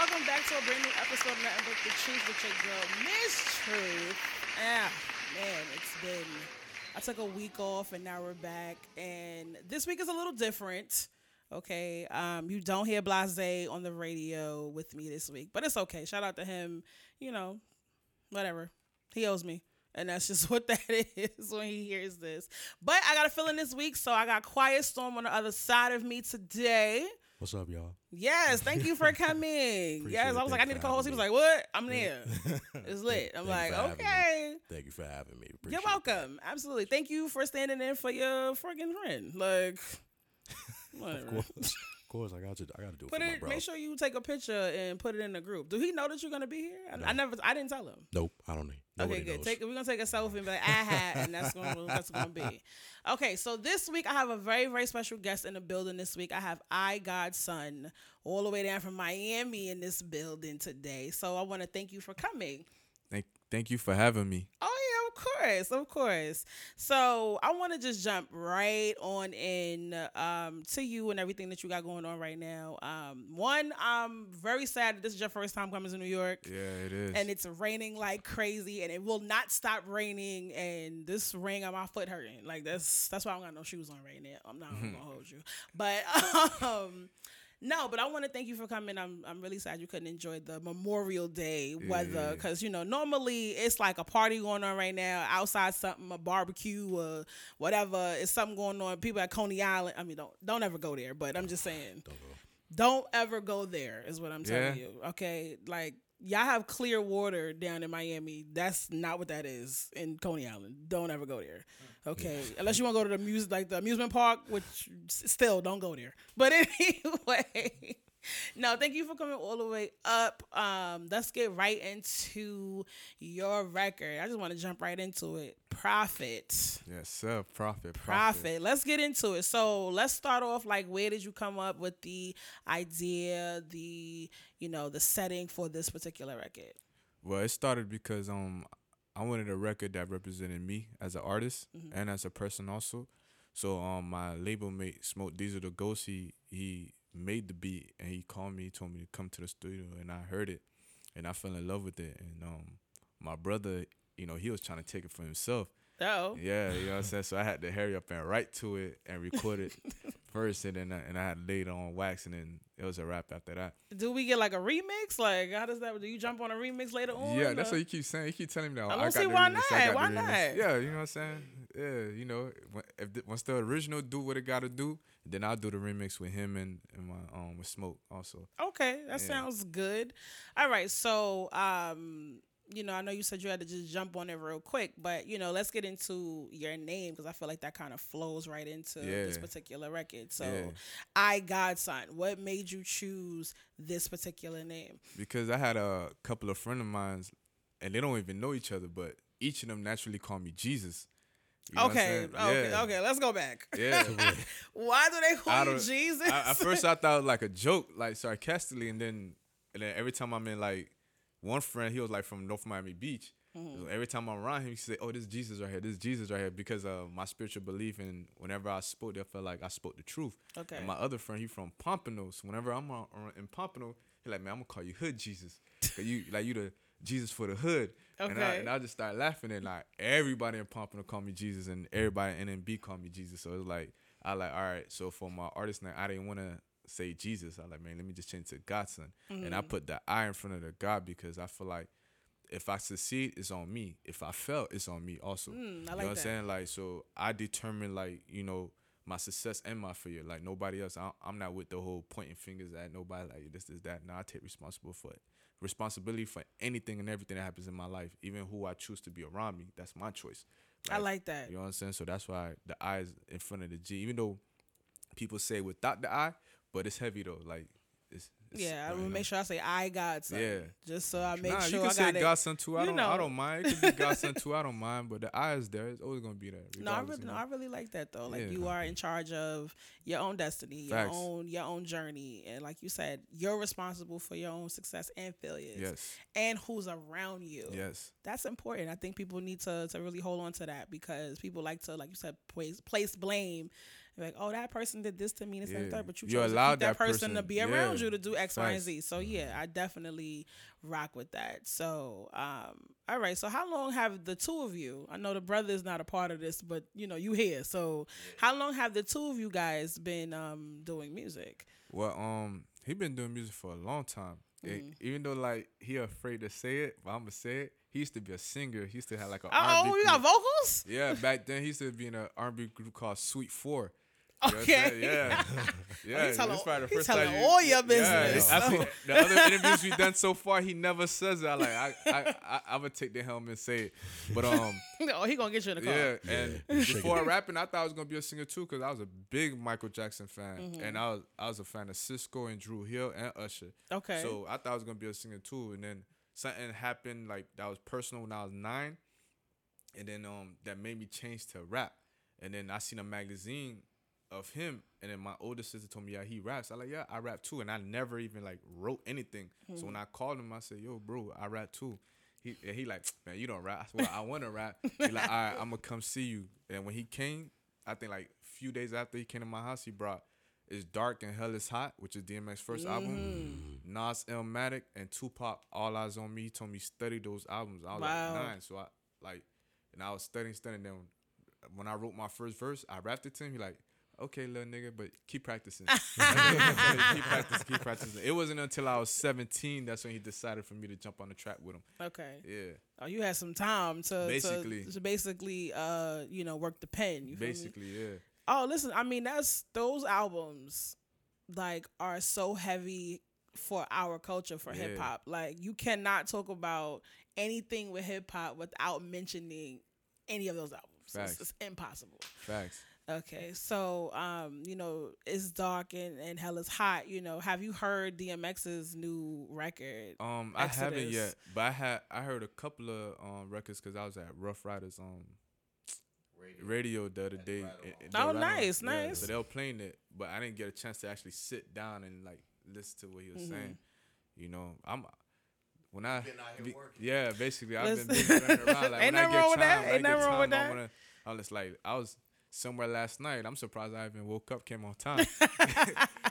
welcome back to a brand new episode of Nothing But the Truth with your girl, Miss Truth. Ah, man, it's been. I took a week off and now we're back. And this week is a little different. Okay, um, you don't hear Blase on the radio with me this week, but it's okay. Shout out to him. You know, whatever. He owes me. And that's just what that is when he hears this. But I got a feeling this week, so I got Quiet Storm on the other side of me today. What's up, y'all? Yes, thank you for coming. yes, I was like, I need to co-host. He was like, "What? I'm there. It's lit." I'm like, "Okay." Thank you for having me. Appreciate You're welcome. Absolutely. Thank you for standing in for your fucking friend. Like, whatever. Of course, of course, I got to. I got to do it Put it. Make sure you take a picture and put it in the group. Do he know that you're gonna be here? I, I never. I didn't tell him. Nope, I don't need. Nobody okay, good. knows. Take, we're gonna take a selfie and be like, ah, I had, and that's gonna that's gonna be. Okay, so this week I have a very very special guest in the building. This week I have I Godson all the way down from Miami in this building today. So I want to thank you for coming. Thank, thank you for having me. Oh yeah, of course, of course. So I want to just jump right on in um, to you and everything that you got going on right now. Um, one, I'm very sad that this is your first time coming to New York. Yeah, it is. and it's raining like crazy and it will not stop raining and this rain on my foot hurting like that's that's why i don't got no shoes on right now i'm not gonna hold you but um no but i want to thank you for coming i'm i'm really sad you couldn't enjoy the memorial day weather Yeah. because you know normally it's like a party going on right now outside something a barbecue or whatever it's something going on people at coney island i mean don't don't ever go there but i'm just saying Don't go. don't ever go there is what i'm telling Yeah. you okay like y'all have clear water down in miami that's not what that is in coney island don't ever go there okay unless you want to go to the music like the amusement park which still don't go there but anyway no thank you for coming all the way up um let's get right into your record i just want to jump right into it profit yes, sir. Profit. profit. Let's get into it. So let's start off like where did you come up with the idea, the you know, the setting for this particular record? Well, it started because um I wanted a record that represented me as an artist Mm-hmm. and as a person also. So um my label mate Smoke Diesel the Ghost he he made the beat and he called me, told me to come to the studio and I heard it and I fell in love with it and um my brother, you know, he was trying to take it for himself. Oh, Yeah, you know what I'm saying? So I had to hurry up and write to it and record it first and then I, and I had laid it on wax and then it was a wrap after that. do we get like a remix? Like, how does that? Do you jump on a remix later on? Yeah, that's or- what you keep saying. You keep telling me that. I don't got see the why remix, not. Why not? Yeah, you know what I'm saying. Yeah, you know, if the, once the original do what it got to do, then I'll do the remix with him and, and my um with Smoke also. Okay, that Yeah. sounds good. All right, so um, you know, I know you said you had to just jump on it real quick, but you know, let's get into your name because I feel like that kind of flows right into this particular record. So, Yeah. I Godson, what made you choose this particular name? Because I had a couple of friend of mine, and they don't even know each other, but each of them naturally call me Jesus. You know okay, okay, Yeah. okay. Let's go back. Yeah. Why do they call you Jesus? I, at first, I thought it was like a joke, like sarcastically, and then and then every time I'm in like one friend, he was like from North Miami Beach. Mm-hmm. So every time I'm around him, he say, "Oh, this is Jesus right here. This is Jesus right here," because of my spiritual belief. And whenever I spoke, I felt like I spoke the truth. Okay. And my other friend, he from Pompano. So whenever I'm on, on- in Pompano, he like, "Man, I'm gonna call you Hood Jesus, cause you like you the Jesus for the hood." And I, Okay. and I just started laughing, and like everybody in Pompano call me Jesus, and everybody in NB call me Jesus. So it's like I like, all right. So for my artist name, I didn't want to say Jesus. I like, man, let me just change to Godson, and Mm-hmm. I put the I in front of the God because I feel like if I succeed, it's on me. If I fail, it's on me also. Mm, I you know like what I'm saying? Like, so I determine like you know my success and my failure. Like nobody else. I, I'm not with the whole pointing fingers at nobody. Like this, is that. No, I take responsible for it. Responsibility for anything and everything that happens in my life, even who I choose to be around me. That's my choice. I like that. You know what I'm saying? So that's why the I is in front of the G. Even though people say without the I, but it's heavy though. Like it's, it's Yeah, I you will know. make sure I say I Godson. Yeah. just so I make nah, sure you can I say got. Godson too. I don't. know. I don't mind. It could be Godson too. I don't mind. But the I is there. It's always gonna be there. No, I really, no. I really like that though. Like Yeah. you are in charge of your own destiny, your Facts. own your own journey, and like you said, you're responsible for your own success and failures, Yes. and who's around you. Yes. That's important. I think people need to to really hold on to that because people like to, like you said, place place blame like, oh, that person did this to me, this and the third, but you You chose to allowed that, that person, to be around yeah. you to do X, Y, and Z. So yeah, I definitely rock with that. So, um, all right. So how long have the two of you? I know the brother is not a part of this, but you know you here. So how long have the two of you guys been um doing music? Well, um, he been doing music for a long time. It- Mm. even though like he afraid to say it, but I'm gonna say it. He used to be a singer. He used to have like a Oh, you got vocals? Yeah, back then he used to be in an R&B group called Sweet Four. You know what I'm Okay. Yeah, yeah. He telling- probably the first telling time you- all your business. I see the other interviews we've done so far. He never says that. Like I I I, I would take the helm and say it, but um. oh, he gonna get you in the car. Yeah, and before rapping, I thought I was gonna be a singer too, cause I was a big Michael Jackson fan, Mm-hmm. and I was I was a fan of Sisqó and Dru Hill and Usher. Okay. So I thought I was gonna be a singer too, and then something happened like that was personal when I was nine, and then um that made me change to rap, and then I seen a magazine of him, and then my older sister told me yeah he raps. I like yeah I rap too, and I never even like wrote anything. So when I called him, I said yo bro I rap too. He and he like man you don't rap. I well I want to rap. He like all right I'm gonna come see you. And when he came, I think like a few days after he came to my house, he brought. It's Dark and Hell is Hot, which is DMX 1st mm-hmm. album. Nas Illmatic and Tupac All Eyez on Me. He told me study those albums. I was Wow. like nine. So I like and I was studying, studying. Then when I wrote my first verse, I rapped it to him. He like, okay, little nigga, but keep practicing. keep practicing, keep practicing. It wasn't until I was 17 that's when he decided for me to jump on the track with him. Okay. Yeah, Oh, you had some time to Basically. to, to basically uh you know work the pen. You feel me? basically, yeah. Oh, listen, I mean that's those albums like are so heavy for our culture for Yeah. hip hop. Like you cannot talk about anything with hip hop without mentioning any of those albums. It's, Facts. it's impossible. Facts. Okay, so um, you know, it's dark and, and hell is hot. You know, have you heard DMX's new record? Um, I haven't yet, but I had I heard a couple of um records because I was at Ruff Ryders um radio, the other day. and- and Oh, they nice, yeah, nice. So they were playing it, but I didn't get a chance to actually sit down and like listen to what he was Mm-hmm. saying. You know, I'm when I been out here be- yeah, basically I've been, Listen. been running around. Like, Ain't nothing get wrong with time, that. when I Ain't get nothing wrong with time, I that. wanna- I was like, I was somewhere last night. I'm surprised I even woke up, came on time.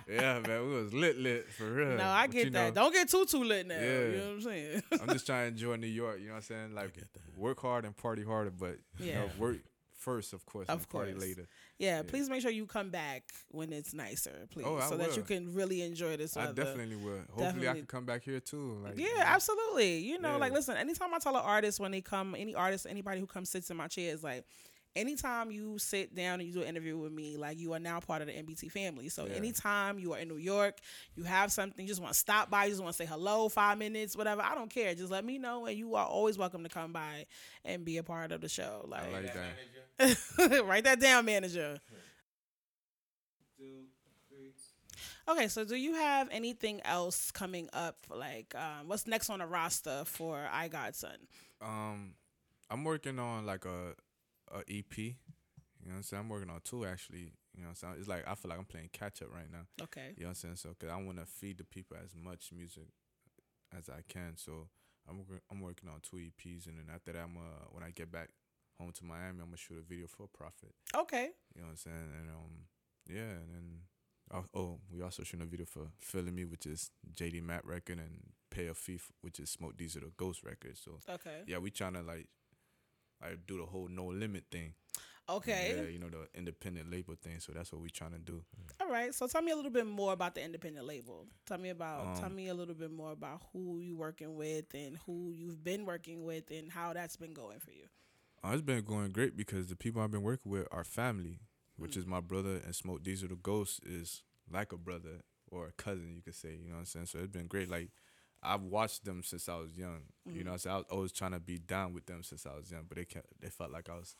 yeah, man, we was lit, lit for real. no, I But, get that. know, Don't get too too lit now. You Yeah. know what I'm saying? I'm just trying to enjoy New York. You know what I'm saying? Like get that. work hard and party harder, but you know, Yeah. work first, of course, Of and party course. later. yeah, please make sure you come back when it's nicer, please, Oh, I so that you can really enjoy this I definitely will. Hopefully, Definitely. I can come back here too. Like, Yeah, you know, absolutely. You know, like listen, anytime I tell an artist when they come, any artist, anybody who comes sits in my chair is like, anytime you sit down and you do an interview with me, like you are now part of the NBT family. So Yeah. anytime you are in New York, you have something, you just want to stop by, you just want to say hello, five minutes, whatever. I don't care. Just let me know, and you are always welcome to come by and be a part of the show. Like, like that. write that down, manager. Okay, so do you have anything else coming up? Like, um, what's next on the roster for I Godson? Um, I'm working on like a a EP. You know what I'm saying? I'm working on two actually. You know what I'm saying? It's like I feel like I'm playing catch up right now. Okay. You know what I'm saying? So, cause I want to feed the people as much music as I can. So, I'm I'm working on two EPs, and then after that, I'm uh when I get back home to Miami, I'm gonna shoot a video for Profit. Okay. You know what I'm saying? And um, yeah, and then oh, oh we also shooting a video for Feeling Me, which is JD Mac record, and Pay a Fee, which is Smoke Diesel the Ghost record. So Okay. yeah, we trying to like like do the whole no limit thing. Okay. Yeah, you know the independent label thing. So that's what we're trying to do. All right. So tell me a little bit more about the independent label. Tell me about. tell Um, me a little bit more about who you working with and who you've been working with and how that's been going for you. Uh, it's been going great because the people I've been working with are family, which is my brother and Smoke Diesel the Ghost is like a brother or a cousin, you could say. You know what I'm saying? So it's been great. Like I've watched them since I was young. You know what I'm saying? I was always trying to be down with them since I was young, but they kept, they felt like I was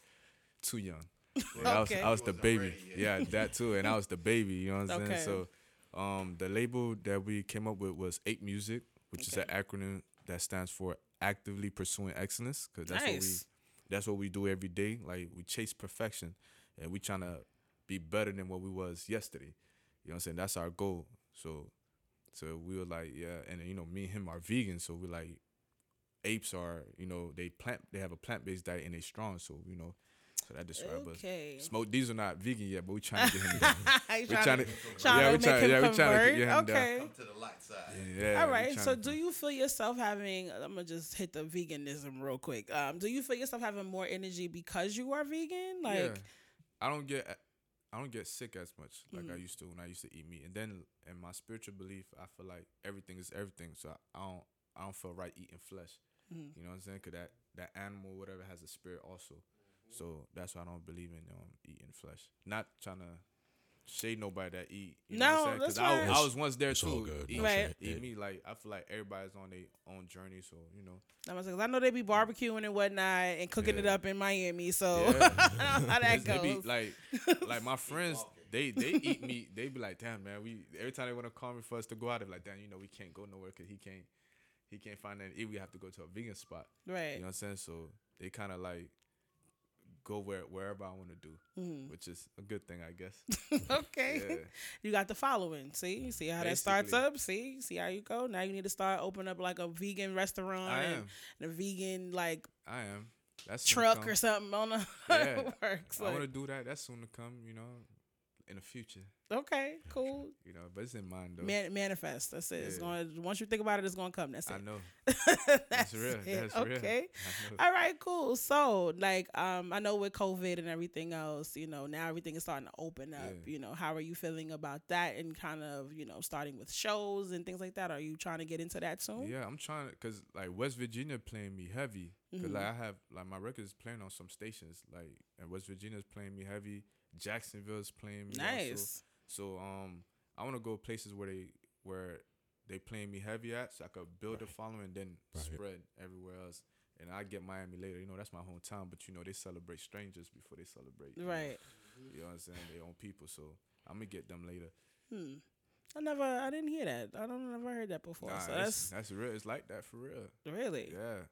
too young. Like, I was Okay. I was the baby. Yeah, that too. And I was the baby, you know what I'm Okay. saying? So um the label that we came up with was APE Music, which is an acronym that stands for actively pursuing excellence because that's what we Nice. that's what we do every day. Like we chase perfection, and we trying to be better than what we was yesterday. You know what I'm saying? That's our goal. So, so we were like, yeah, and you know, me and him are vegan, so we're like apes are, you know, they plant, they have a plant based diet and they strong. So you know, So that describes Okay. us. Smoke Diesel not vegan yet, but we're trying to get him. I we trying to, trying yeah, we make trying, him yeah, we trying to convert. get him down. okay. Come to the light side. Yeah, All we right. trying So, to- do you feel yourself having? I'm gonna just hit the veganism real quick. Um, do you feel yourself having more energy because you are vegan? Like, yeah. I don't get I don't get sick as much like I Mhm. used to when I used to eat meat. And then in my spiritual belief, I feel like everything is everything. So I don't I don't feel right eating flesh. Mhm. You know what I'm saying? Cause that that animal whatever has a spirit also. So that's why I don't believe in um eating flesh. Not trying to shade nobody that eat. You know No, what I'm saying? that's I, fine. I was once there It's all too. good. Eat, No Right. eat Yeah. meat like I feel like everybody's on their own journey. So you know. I'm gonna say, 'cause I know they be barbecuing and whatnot and cooking it up in Miami. So Yeah. I know how that It's- they be goes. like, like my friends, they they eat meat. They be like, damn man, we every time they want to call me for us to go out, they're like, damn, you know, we can't go nowhere because he can't, he can't find that. We have to go to a vegan spot. right. You know what I'm saying? So they kind of like go where wherever I want to do, Mhm. which is a good thing, I guess. okay. Yeah. You got the following. See, see how that starts up. See, see how you go. Now you need to start opening up like a vegan restaurant I and, am, and a vegan like I am. That's truck or something. Don't know Yeah. works. I want to do that. That's soon to come. You know, in the future. Okay, cool. You know, but it's in mind though. Man, manifest. That's it. It's going. Once you think about it, it's going to come. That's it. I know. That's That's real. it. That's real. okay. Know. All right, cool. So, like, um, I know with COVID and everything else, you know, now everything is starting to open up. Yeah. You know, how are you feeling about that and kind of, you know, starting with shows and things like that? Are you trying to get into that soon? Yeah, I'm trying to, cause like West Virginia playing me heavy. 'Cause, Mhm. like I have like my records playing on some stations, like and West Virginia's playing me heavy. Jacksonville's playing me. Also. Nice. So um, I want to go places where they where they playing me heavy at, so I could build a following and then Right. spread everywhere else. And I get Miami later. You know that's my hometown, but you know they celebrate strangers before they celebrate. you know, Right. You know what I'm saying? Their own people. So I'm gonna get them later. Hmm. I never, I didn't hear that. I don't never heard that before. Nah, so that's, that's that's real. It's like that for real. really. Yeah.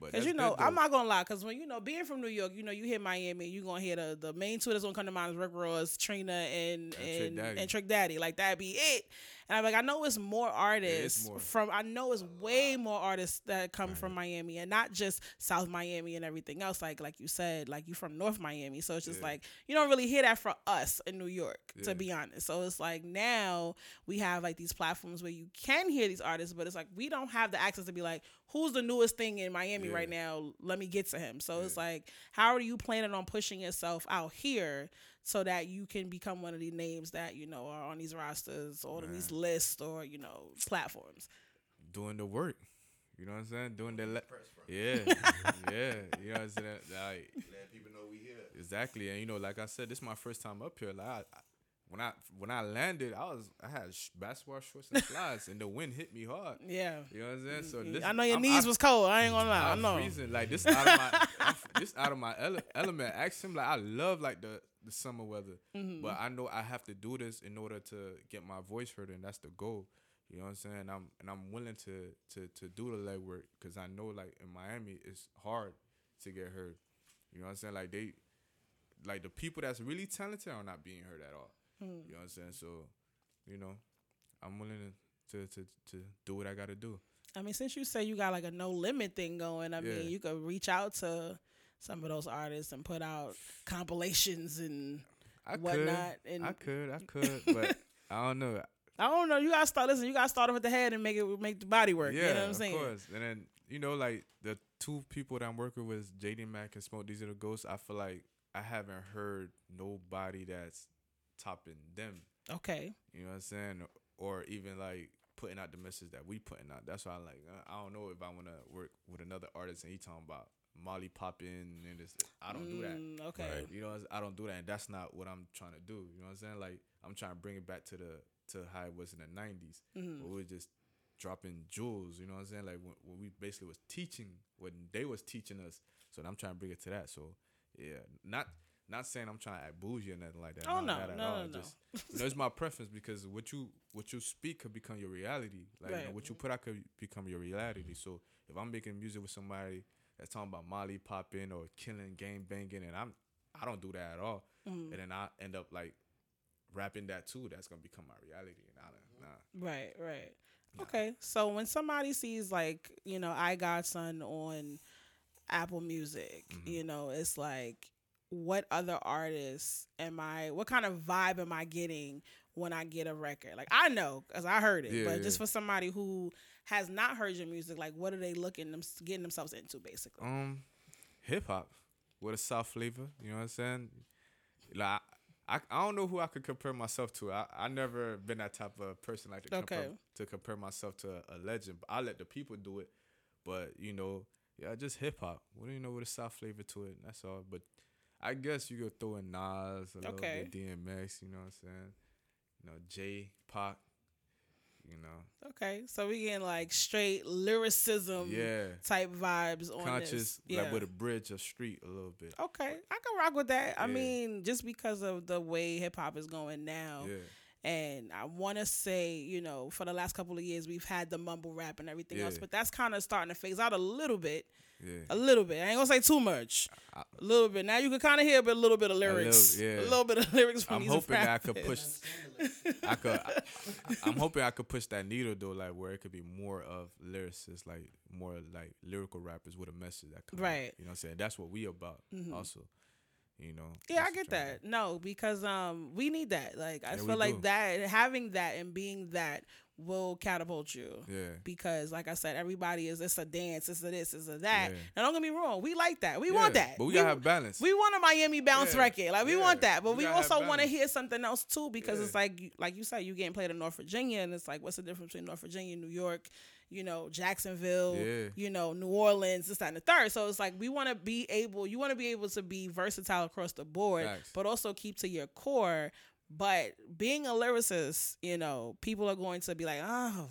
But Cause you know, I'm not gonna lie. Cause when you know, being from New York, you know, you hear Miami, you gonna hear the the main two that's gonna come to mind is Rick Ross, Trina, and Trick and Daddy. and Trick Daddy. Like that be it. And I'm like, I know it's more artists more. from. I know it's way more artists that come from Miami, and not just South Miami and everything else. Like like you said, like you from North Miami, so it's just Yeah. like you don't really hear that for us in New York, Yeah. to be honest. So it's like now we have like these platforms where you can hear these artists, but it's like we don't have the access to be like, who's the newest thing in Miami Yeah. right now? Let me get to him. So it's like, how are you planning on pushing yourself out here so that you can become one of the names that you know are on these rosters or on these lists or you know platforms? doing the work. You know what I'm saying? Doing the le- yeah, yeah. You know what I'm saying? Like Let people know we here. exactly, and you know, like I said, this is my first time up here. Like I, I- when I when I landed, I was I had sh- basketball shorts and slides, and the wind hit me hard. Yeah. You know what I'm saying? So this, I know your I'm- knees I- was cold. I ain't gonna lie. I know. freezing. Like this out of my this out of my ele- element. Ask him like I love like the the summer weather, Mm-hmm. but I know I have to do this in order to get my voice heard, and that's the goal. You know what I'm saying? I'm and I'm willing to to to do the legwork because I know like in Miami it's hard to get heard. You know what I'm saying? Like they, like the people that's really talented are not being heard at all. Mm. You know what I'm saying? So, you know, I'm willing to to to, to do what I got to do. I mean, since you say you got like a no limit thing going, I Yeah. mean, you could reach out to some of those artists and put out compilations and I whatnot. could, and I could, I could, but I don't know. I don't know. You gotta start. Listen, you gotta start off with the head and make it make the body work. Yeah, you know what I'm saying? of course. And then you know, like the two people that I'm working with, JD Mac and Smoke. Diesel the Ghost. I feel like I haven't heard nobody that's topping them. Okay. You know what I'm saying? Or even like putting out the message that we putting out. That's why I like. I don't know if I want to work with another artist and he talking about Molly popping and this. I don't do that. Mm, okay. Right. You know, I'm saying? I don't do that, and that's not what I'm trying to do. You know what I'm saying? Like I'm trying to bring it back to the to how it was in the '90s, Mhm. where we were just dropping jewels. You know what I'm saying? Like when, when we basically was teaching when they was teaching us. So I'm trying to bring it to that. So yeah, not not saying I'm trying to act bougie or nothing like that. Oh, no, that at no, all. no, no. Just you know, it's my preference because what you what you speak could become your reality. Like you know, what you put out could become your reality. So if I'm making music with somebody that's talking about Molly popping or killing, game banging, and I'm I don't do that at all, Mm. and then I end up like rapping that too. That's gonna become my reality, and I don't nah. Right. Right. Okay. So when somebody sees like you know I Godson on Apple Music, Mm-hmm. you know it's like. What other artists am I? What kind of vibe am I getting when I get a record? Like I know because I heard it, Yeah, but yeah. just for somebody who has not heard your music, like what are they looking them getting themselves into basically? Um, hip hop with a soft flavor. You know what I'm saying? Like I, I don't know who I could compare myself to. I I never been that type of person like to compare Okay. to compare myself to a, a legend. But I let the people do it. But you know, yeah, just hip hop. What do you know with a soft flavor to it? That's all. But I guess you could throw in Nas, a little Okay. bit DMX. You know what I'm saying? You know Jay, Pac. You know, Okay, so we getting like straight lyricism yeah, type vibes on conscious this. Yeah. like with a bridge, of street, a little bit. Okay, I can rock with that. I mean, just because of the way hip hop is going now, Yeah. And I want to say, you know, for the last couple of years, we've had the mumble rap and everything else, but that's kind of starting to phase out a little bit. Yeah. A little bit. I ain't gonna say too much. I- A little bit. Now you can kind of hear a, bit, a little bit of little- lyrics. yeah. A little bit of lyrics from I'm hoping I could push. I could. I, I'm hoping I could push that needle though, like where it could be more of lyricists, like more like lyrical rappers with a message that come. out. Right. Mm-hmm. You know what I'm saying? That's what we about. Also. You know. Yeah, I get that. No, because um, we need that. Like, I Yeah, feel like do. that having that and being that will catapult you. Yeah. because like I said, everybody is it's a dance, it's a this, it's a that. Yeah. Now don't get me wrong, we like that. We Yeah, want that. But we, gotta have balance. we want a Miami bounce record. Like we want that. But we we, also want to hear something else too because it's like you- like you said, you getting played in North Virginia and it's like what's the difference between North Virginia, and New York, you know, Jacksonville, Yeah. you know, New Orleans, this, that, and the third. So it's like we want to be able you want to be able to be versatile across the board, Facts. but also keep to your core. But being a lyricist, you know, people are going to be like, oh,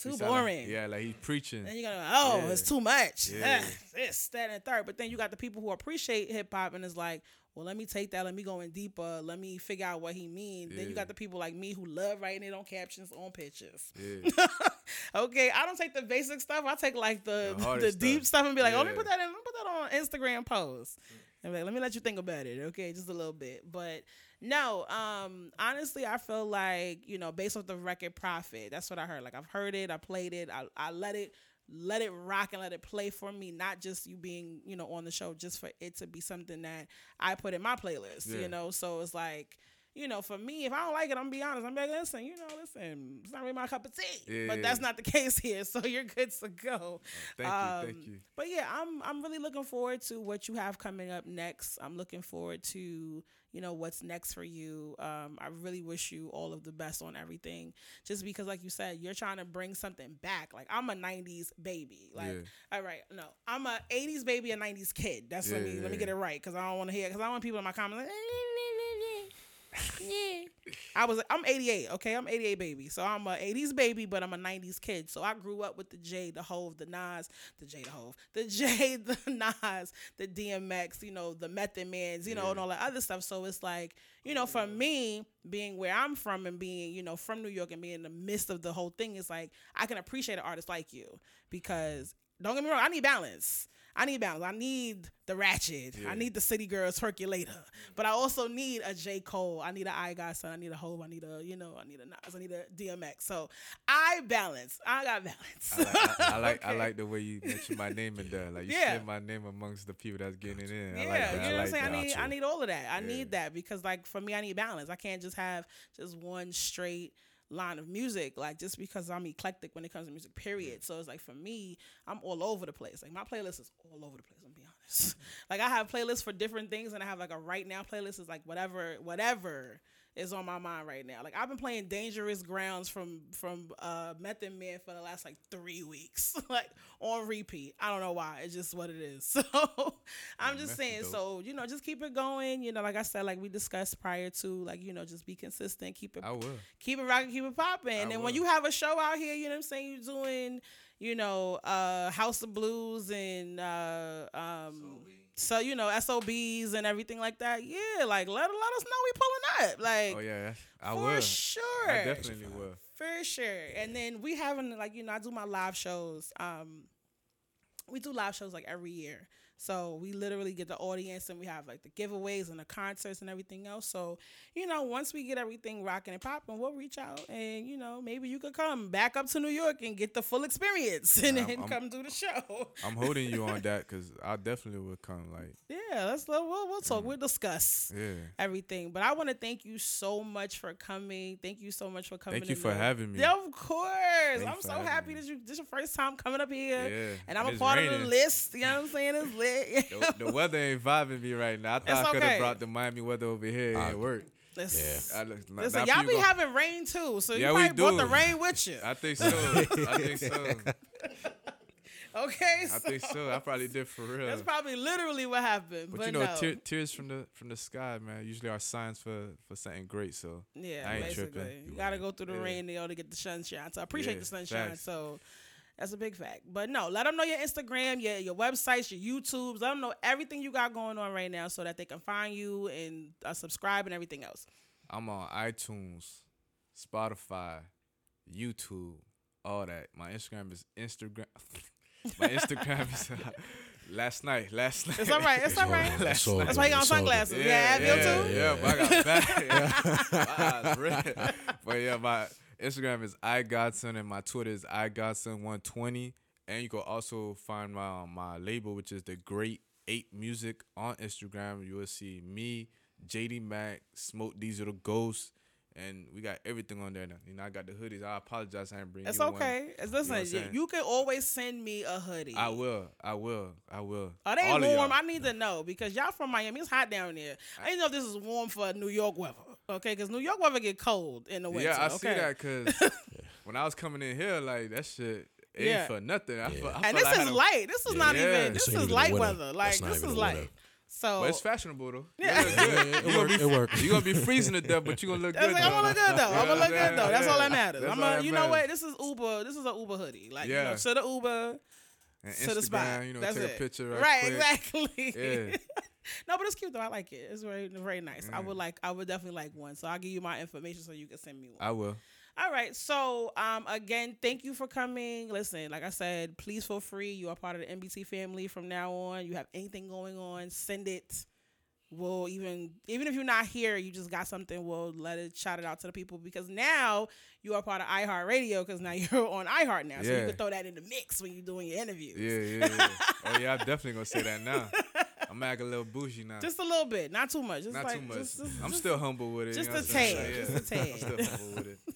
too sound like- boring. yeah, like he's preaching. Then you're gonna, oh, Yeah. it's too much. Yeah. this, that, and third. But then you got the people who appreciate hip hop and it's like, well, let me take that, let me go in deeper, let me figure out what he means. Then you got the people like me who love writing it on captions on pictures. Yeah. okay, I don't take the basic stuff. I take like the The the, deep stuff. and be like, oh, let me put that in, let me put that on Instagram post. And be like, let me let you think about it, okay, just a little bit. But no, um, honestly, I feel like you know, based off the record profit, that's what I heard. Like I've heard it, I played it, I, I let it let it rock and let it play for me not just you being you know on the show just for it to be something that i put in my playlist Yeah. you know so it's like you know for me if i don't like it i'm gonna be honest i'm like listen you know listen it's not really my cup of tea Yeah, but that's not the case here so you're good to go Thank you. Thank Um, you. but yeah, I'm I'm really looking forward to what you have coming up next. I'm looking forward to you know what's next for you. Um, I really wish you all of the best on everything. Just because, like you said, you're trying to bring something back. Like I'm a '90s baby. Like, Yeah. all right, no, I'm a '80s baby, a '90s kid. That's let Yeah, me let me get it right because I don't want to hear because I want people in my comments like. Yeah. I was I'm 88, okay? I'm 88 baby. So I'm a 80s baby, but I'm a 90s kid. So I grew up with the J, the Hove, the Nas, the J, the Hove, the J, the Nas, the DMX, you know, the Method Mans, you know, Yeah. and all that other stuff. So it's like, you know, for me, being where I'm from and being, you know, from New York and being in the midst of the whole thing, it's like I can appreciate an artist like you because don't get me wrong, I need balance. I need balance. I need the ratchet. Yeah. I need the city girls percolator. But I also need a J. Cole. I need an I Godson. I need a Hove. I need a, you know, I need a Nas. I need a DMX. So I balance. I got balance. I like, I, I like, I like the way you mentioned my name in there. Like you Yeah. said my name amongst the people that's getting it in. I Yeah, like that. you know I what I'm like saying. I need, I need all of that. I Yeah. need that because, like, for me, I need balance. I can't just have just one straight line of music. Like, just because I'm eclectic when it comes to music. Period. So it's like for me, I'm all over the place. Like my playlist is all over the place. I'm be honest. like I have playlists for different things, and I have like a right now playlist is like whatever, whatever is on my mind right now. Like I've been playing Dangerous Grounds from from uh Method Man for the last like three weeks, like on repeat. I don't know why. It's just what it is. So I'm Yeah, just saying. dope. So you know, just keep it going. You know, like I said, like we discussed prior to, like you know, just be consistent. Keep it I will. keep it rocking, keep it popping. And I then when you have a show out here, you know what I'm saying, you're doing, you know, uh House of Blues and uh um so you know, SOBs and everything like that. Yeah, like let let us know we pulling up. Like Oh yeah, I for will. sure. I definitely will. For sure. And then we having like, you know, I do my live shows. Um we do live shows like every year. So we literally get the audience and we have like the giveaways and the concerts and everything else. So, you know, once we get everything rocking and popping, we'll reach out and, you know, maybe you could come back up to New York and get the full experience and then come do the show. I'm holding you on that because I definitely would come. Like, Yeah, let's we'll, we'll talk. Mm. We'll discuss yeah. everything. But I want to thank you so much for coming. Thank you so much for coming. Thank you for having me. Yeah, of course. I'm so happy me. that you this is your first time coming up here. Yeah, And I'm and a part of the list. You know what I'm saying? It's lit. The, the weather ain't vibing me right now. I thought It's I could have okay. brought the Miami weather over here. It I- ain't work. Listen, I, look- now- listen now y'all be people having rain too, so Yeah, you we probably brought the rain with you. I think so. I think so. Okay, I think so. I probably did for real. that's probably literally what happened. But, But, you know, no. tear, tears from the from the sky, man, usually are signs for for something great. So Yeah, I ain't basically. tripping. You gotta go through the Yeah. rain to, to get the sunshine. So I appreciate Yeah, the sunshine. facts. So that's a big fact. But no, let them know your Instagram, your your websites, your YouTubes. Let them know everything you got going on right now, so that they can find you and uh, subscribe and everything else. I'm on iTunes, Spotify, YouTube, all that. My Instagram is Instagram. My Instagram is uh, last night. Last night. It's all right. It's all right. That's all That's why you got on It's all sunglasses. Yeah, yeah, yeah, too. yeah, but I got back. My eyes red. But yeah, my Instagram is iGodson and my Twitter is iGodson120. And you can also find my my label, which is the Great Ape Music on Instagram. You will see me, JD Mac, Smoke Diesel the Ghost, and we got everything on there. Now. You know, I got the hoodies. I apologize, I didn't bring It's you one. okay. It's, You know listen, you, saying? you can always send me a hoodie. I will, I will, I will. Are they All warm? I need to know because y'all from Miami. It's hot down there. I didn't know if this is warm for New York weather. Okay, because New York weather get cold in the winter. Yeah, I okay? see that because when I was coming in here, like that shit ain't Yeah. for nothing. I, Yeah. feel, I And this like is light. This is not even. This This is light weather. Like this is the light. Winter. So But it's fashionable though. Yeah. You look it You gonna work- be- it work. You're gonna be freezing to death, but you're gonna look good. like, I'm gonna look good though. I'm gonna look good though. That's all that matters. That's I'm all gonna, you know what? This is Uber. This is an Uber hoodie. Like you know, Yeah. to the Uber, And to the spot. Instagram, you know, That's take it. a picture. Right, Right, exactly. Yeah. no, but it's cute though. I like it. It's very, very nice. I Mm. would like. I would definitely like one. So I'll give you my information so you can send me one. I will. All right. So, um, again, thank you for coming. Listen, like I said, please feel free. You are part of the NBT family from now on. You have anything going on, send it. We'll even even if you're not here, you just got something. We'll let it shout it out to the people because now you are part of iHeartRadio because now you're on iHeart now, so you can throw that in the mix when you're doing your interviews. Yeah, yeah, yeah. oh yeah, I'm definitely gonna say that now. I'm acting a little bougie now. Just a little bit, not too much. Just Not like, too much. just- just- I'm just- still humble with it. just you know a tad, Yeah. just a tad. I'm still humble with it.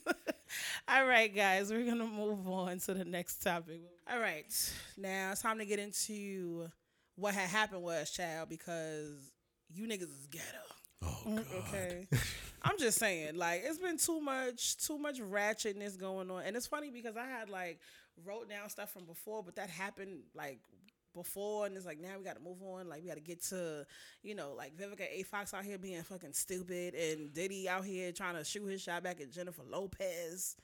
All right, guys, we're gonna move on to the next topic. All right, now it's time to get into what had happened was, child, because you niggas is ghetto. Oh mm, god. Okay, I'm just saying, like it's been too much, too much ratchetness going on, and it's funny because I had like wrote down stuff from before, but that happened like before, and it's like now we got to move on. Like we got to get to, you know, like Vivica A. Fox out here being fucking stupid, and Diddy out here trying to shoot his shot back at Jennifer Lopez.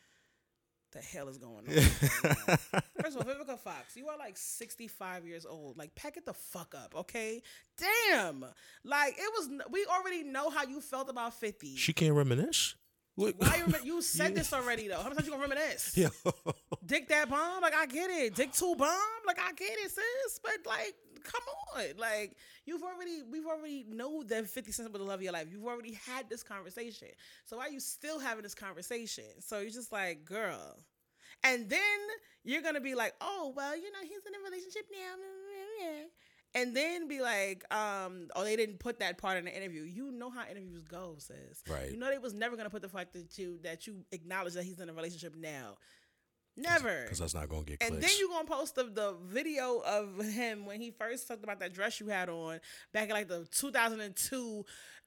The hell is going on? First of all, Vivica Fox, you are like 65 years old. Like, pack it the fuck up, okay? Damn. Like, it was, we already know how you felt about 50. She can't reminisce. Why you, you said this already, though. How many times you gonna reminisce? Yo. Dick that bomb? Like, I get it. Dick two bomb? Like, I get it, sis. But, like, come on. Like, you've already, we've already know that 50 Cent was the love of your life. You've already had this conversation. So why are you still having this conversation? So you're just like, girl. And then you're gonna be like, oh, well, you know, he's in a relationship now. Mm, mm, mm, and then be like, um, oh, they didn't put that part in the interview. You know how interviews go, sis. Right. You know they was never gonna put the fact that you that you acknowledge that he's in a relationship now. Never. Because that's not gonna get And then you gonna post the, the video of him when he first talked about that dress you had on back in like the 2002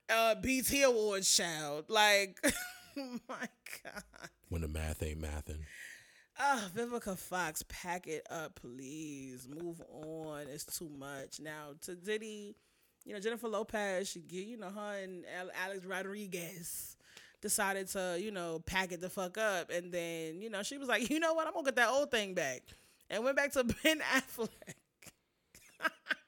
uh, BET Awards child. Like, oh my God. when the math ain't mathing. Ah, Vivica Fox, pack it up, please. Move on. It's too much. Now to Diddy, you know Jennifer Lopez, she get you know her and Alex Rodriguez decided to you know pack it the fuck up, and then you know she was like, you know what, I'm gonna get that old thing back, and went back to Ben Affleck.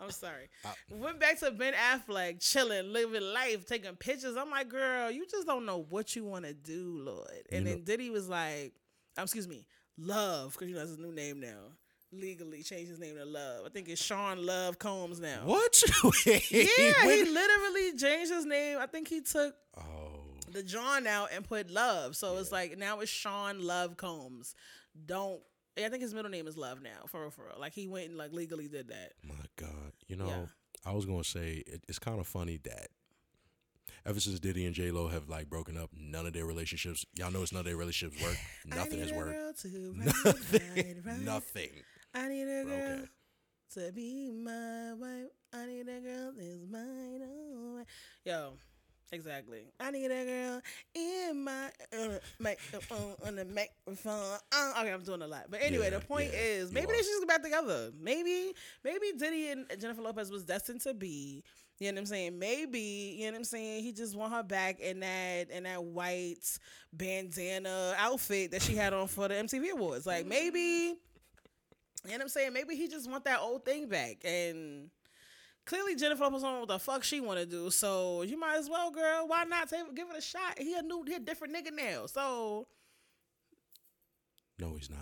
I'm sorry. Went back to Ben Affleck, chilling, living life, taking pictures. I'm like, girl, you just don't know what you want to do, Lord. And then Diddy was like, um, excuse me, Love, because you know that's his new name now. Legally changed his name to Love. I think it's Sean Love Combs now. What? Yeah, he literally changed his name. I think he took oh, the John out and put Love. So it's like now it's Sean Love Combs. Don't. I think his middle name is Love now, for real, for real. Like he went and like legally did that. my God. You know, Yeah. I was gonna say it, it's kind of funny that ever since Diddy and J Lo have like broken up, none of their relationships. Y'all know it's none of their relationships work. Nothing has worked. girl to ride, Nothing. Nothing. I need a girl Okay. to be my wife. I need a girl that's mine. Oh, yo, exactly. I need a girl in my uh, mic uh, on the microphone. Uh, okay, I'm doing a lot, but anyway, Yeah, the point yeah, is maybe they should just get back together. Maybe, maybe Diddy and Jennifer Lopez was destined to be. You know what I'm saying? Maybe, you know what I'm saying? He just want her back in that in that white bandana outfit that she had on for the MTV Awards. Like maybe you know what I'm saying? Maybe he just want that old thing back. And clearly Jennifer Lopez on what the fuck she want to do. So you might as well, girl. Why not take give it a shot? He a new, he a different nigga now. So No, he's not.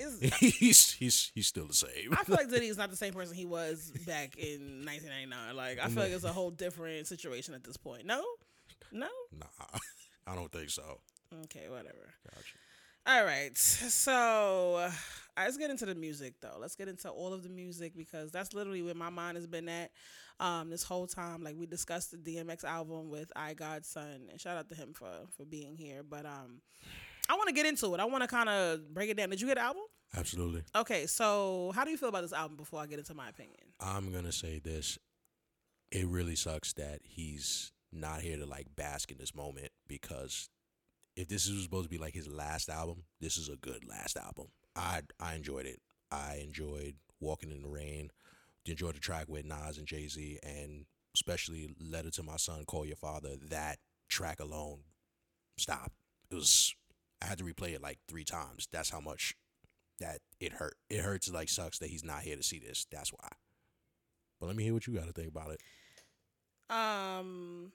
he's he's he's still the same. I feel like Diddy is not the same person he was back in 1999. Like I feel like it's a whole different situation at this point. No, no. nah, I don't think so. Okay, whatever. Gotcha. All right. So uh, let's get into the music, though. Let's get into all of the music because that's literally where my mind has been at um, this whole time. Like we discussed the DMX album with I God's Son, and shout out to him for for being here. But um, I want to get into it. I want to kind of break it down. Did you get the album? Absolutely. Okay. So how do you feel about this album before I get into my opinion? I'm gonna say this. It really sucks that he's not here to like bask in this moment because if this is supposed to be like his last album, this is a good last album. I I enjoyed it. I enjoyed Walking in the Rain. Enjoyed the track with Nas and Jay Z, and especially Letter to My Son, Call Your Father. That track alone, stop. It was. I had to replay it like three times. That's how much that it hurt. It hurts. Like sucks that he's not here to see this. That's why. But let me hear what you got to think about it. Um.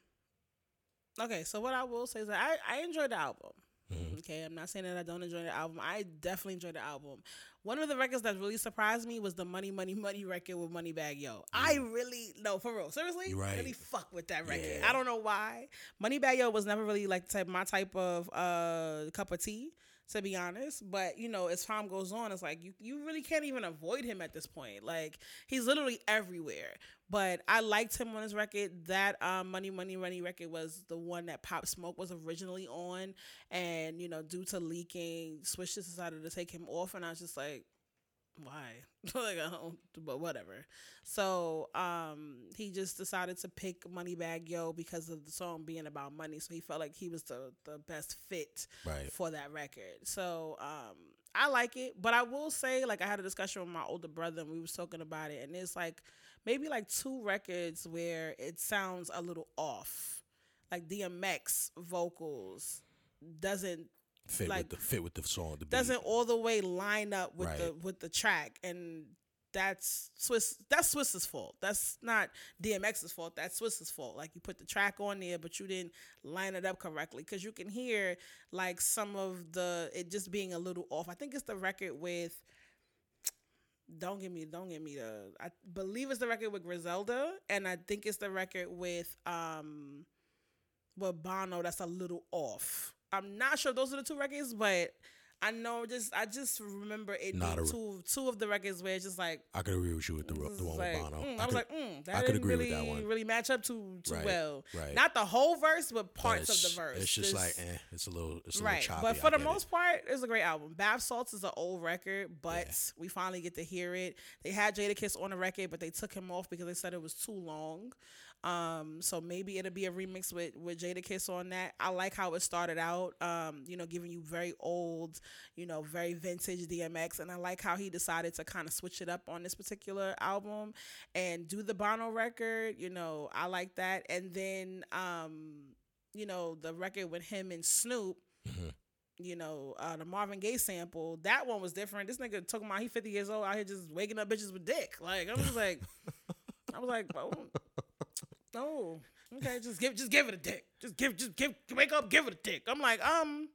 Okay, so what I will say is that I I enjoyed the album. Mhm. Okay, I'm not saying that I don't enjoy the album. I definitely enjoyed the album. One of the records that really surprised me was the Money Money Money record with Moneybag Yo. I really no for real, seriously, You're right. really fuck with that record. Yeah. I don't know why. Moneybag Yo was never really like type my type of uh cup of tea. To be honest, but you know, as time goes on, it's like you, you really can't even avoid him at this point. Like he's literally everywhere. But I liked him on his record. That um, Money Money Money record was the one that Pop Smoke was originally on, and you know, due to leaking, Swizz decided to take him off, and I was just like, why? like, I don't, but whatever. So, um, he just decided to pick Moneybag Yo because of the song being about money. So he felt like he was the the best fit Right. for that record. So, um, I like it, but I will say, like, I had a discussion with my older brother, and we was talking about it, and it's like maybe like two records where it sounds a little off, like DMX vocals doesn't Fit like, with the fit with the song. The doesn't all the way line up with the with the track and that's Swizz that's Swizz's fault. That's not DMX's fault. That's Swizz's fault. Like you put the track on there but you didn't line it up correctly cuz you can hear like some of the it just being a little off. I think it's the record with don't give me don't give me the I believe it's the record with Griselda and I think it's the record with um with Bono that's a little off. I'm not sure those are the two records, but I know just I just remember it Not being a- two two of the records where it's just like I could agree with you with the, ro- the one like, with Bono. mm, I, I was could- like, mm, that I could didn't agree with really that one. really match up too too Right, well. right. Not the whole verse, but but parts of the verse. It's just like, eh, it's a little, it's a right. little choppy. But I for the get it. most part, it's a great album. Bath Salts is an old record, but we finally get to hear it. They had Jadakiss on the record, but they took him off because they said it was too long. Um, so maybe it'll be a remix with with Jadakiss on that. I like how it started out. Um, you know, giving you very old, you know, very vintage DMX, and I like how he decided to kind of switch it up on this particular album and do the Bono record. You know, I like that. And then, um, you know, the record with him and Snoop Mhm. you know, uh, the Marvin Gaye sample, that one was different. This nigga talking about he 50 years old out here just waking up bitches with dick. Like, I'm just like, I was like, oh, no, okay, just give, just give it a dick. Just give, just give, wake up, give it a dick. I'm like, um,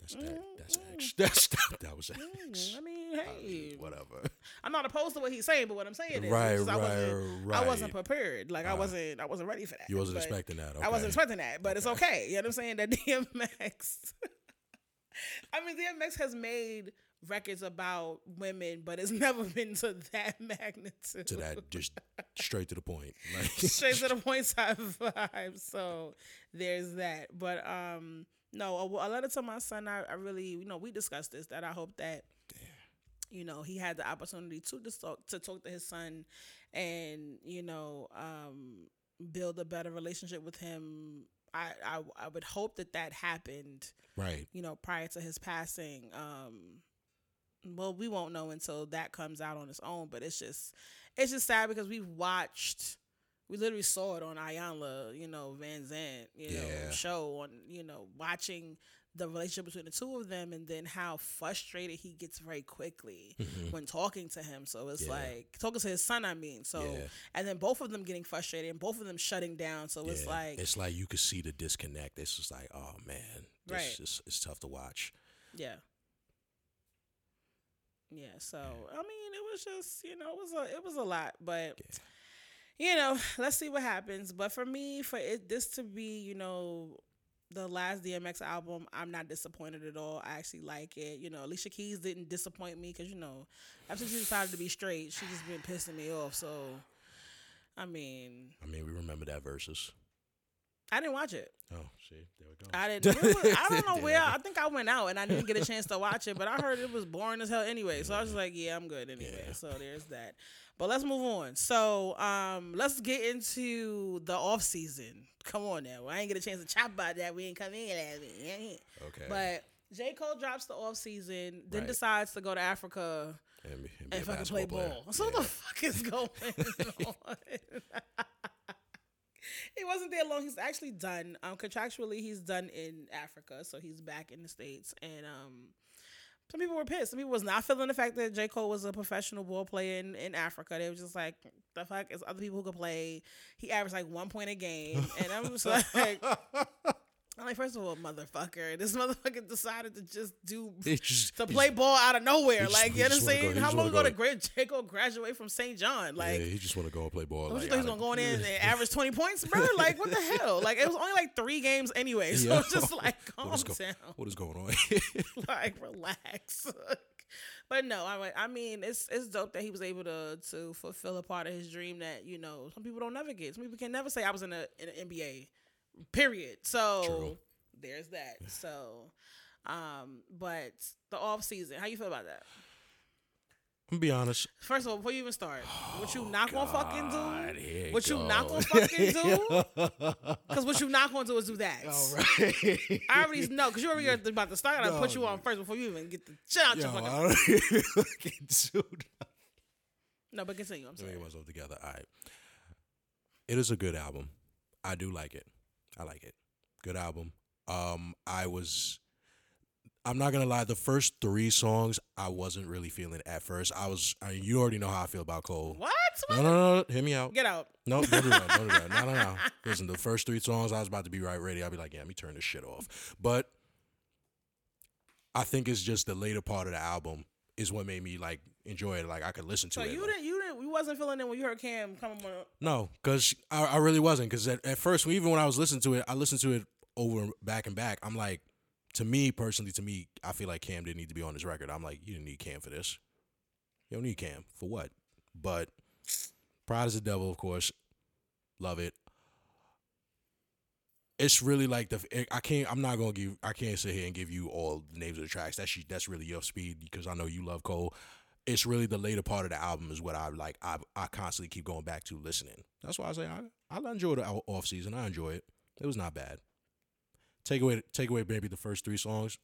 That's that. That's X. That's that was X. Mm, I mean, hey, Whatever. I'm not opposed to what he's saying, but what I'm saying is, Right, just I wasn't, right, I wasn't prepared. Like I wasn't, I wasn't ready for that. You wasn't expecting that. I wasn't expecting that, but it's okay. You know what I'm saying? That DMX. I mean, DMX has made records about women, but it's never been to that magnitude. to that just straight to the point. Like straight to the point type vibe. So there's that. But um, no, a, a letter to my son. I, I really, you know, we discussed this. That I hope that, you know, he had the opportunity to just talk to talk to his son, and you know, um, build a better relationship with him. I, I I would hope that that happened. right. You know, prior to his passing. Um, well, we won't know until that comes out on its own. But it's just, it's just sad because we watched, we literally saw it on Iyanla, you know, Vanzant, you know, Yeah. show on, you know, watching the relationship between the two of them, and then how frustrated he gets very quickly when talking to him. So it's Mm-hmm. Yeah. like talking to his son. I mean, so Yeah. and then both of them getting frustrated and both of them shutting down. So it's like, it's like you could see the disconnect. It's just like, oh man, this Right. is it's tough to watch. Yeah. Yeah, so I mean, it was just you know, it was a it was a lot, but you know, let's see what happens. But for me, for it this to be you know the last DMX album, I'm not disappointed at all. I actually like it. You know, Alicia Keys didn't disappoint me because you know, after she decided to be straight, she just been pissing me off. So, I mean, I mean, we remember that versus. I didn't watch it. Oh, shit! there we go. I didn't. was- I don't know where. I think I went out and I didn't get a chance to watch it, but I heard it was boring as hell anyway. So I was like, yeah, I'm good anyway. Yeah. So there's that. But let's move on. So um, let's get into the off season. Come on now. I ain't get a chance to chat about that. We ain't come in. Okay. But J Cole drops the off season, then Right. decides to go to Africa and, be- and be and fucking play basketball ball. So Yeah. the fuck is going on? he wasn't there long. He's actually done. Um, contractually, he's done in Africa, so he's back in the states. And um, some people were pissed. Some people was not feeling the fact that J Cole was a professional ball player in, in Africa. They were just like, the fuck is other people who could play. He averaged like one point a game, and I'm just like. I'm like, first of all, motherfucker, this motherfucker decided to just do just- to play ball out of nowhere. like, you know what I'm saying? How long ago go did Grant Jacob graduate from St. John? Like, yeah, he just want to go and play ball. Oh, what like, you thought he was I gonna go in and average 20 points, bro? Like, what the hell? Like, it was only like three games anyway. So Yeah. just like, calm What go- down. what is going on? like, relax. but no, I mean, I mean, it's it's dope that he was able to to fulfill a part of his dream that you know some people don't never get. Some people can never say I was in a in an NBA. Period. So True. there's that. So, um, but the off season, how you feel about that? I'm be honest. First of all, before you even start, what you not gonna fucking do? What you not gonna fucking do? Because what you not gonna do is do that. All right. I already know because you already about to start. I No, put you on first before you even get the shit out Yo, your fucking. I don't even fucking do that. No, but continue. I'm Let me sorry. myself together. All right. It is a good album. I do like it. I like it. Good album. Um, I was. I'm not gonna lie. The first three songs, I wasn't really feeling at first. I was. I mean, you already know how I feel about Cole. What? No, no, no, no. Hear me out. Get out. No, that. Don't do that. No, no, no. Listen, the first three songs, I was about to be right ready. I'll be like, yeah, let me turn this shit off. But I think it's just the later part of the album is what made me like enjoy it. Like I could listen to So it. you like- didn't, you didn't, you wasn't feeling it when you heard Cam come on. No, because I, I really wasn't. Because at, at first, even when I was listening to it, I listened to it over back and back. I'm like, to me personally, to me, I feel like Cam didn't need to be on this record. I'm like, you didn't need Cam for this. You don't need Cam for what? But Pride is the Devil, of course. Love it. It's really like the I can't I'm not gonna give I can't sit here and give you all the names of the tracks. That's she that's really your speed because I know you love Cole. It's really the later part of the album is what I like. I I constantly keep going back to listening. That's why I say I I enjoy the off season. I enjoy it. It was not bad. Take away take away maybe the first three songs.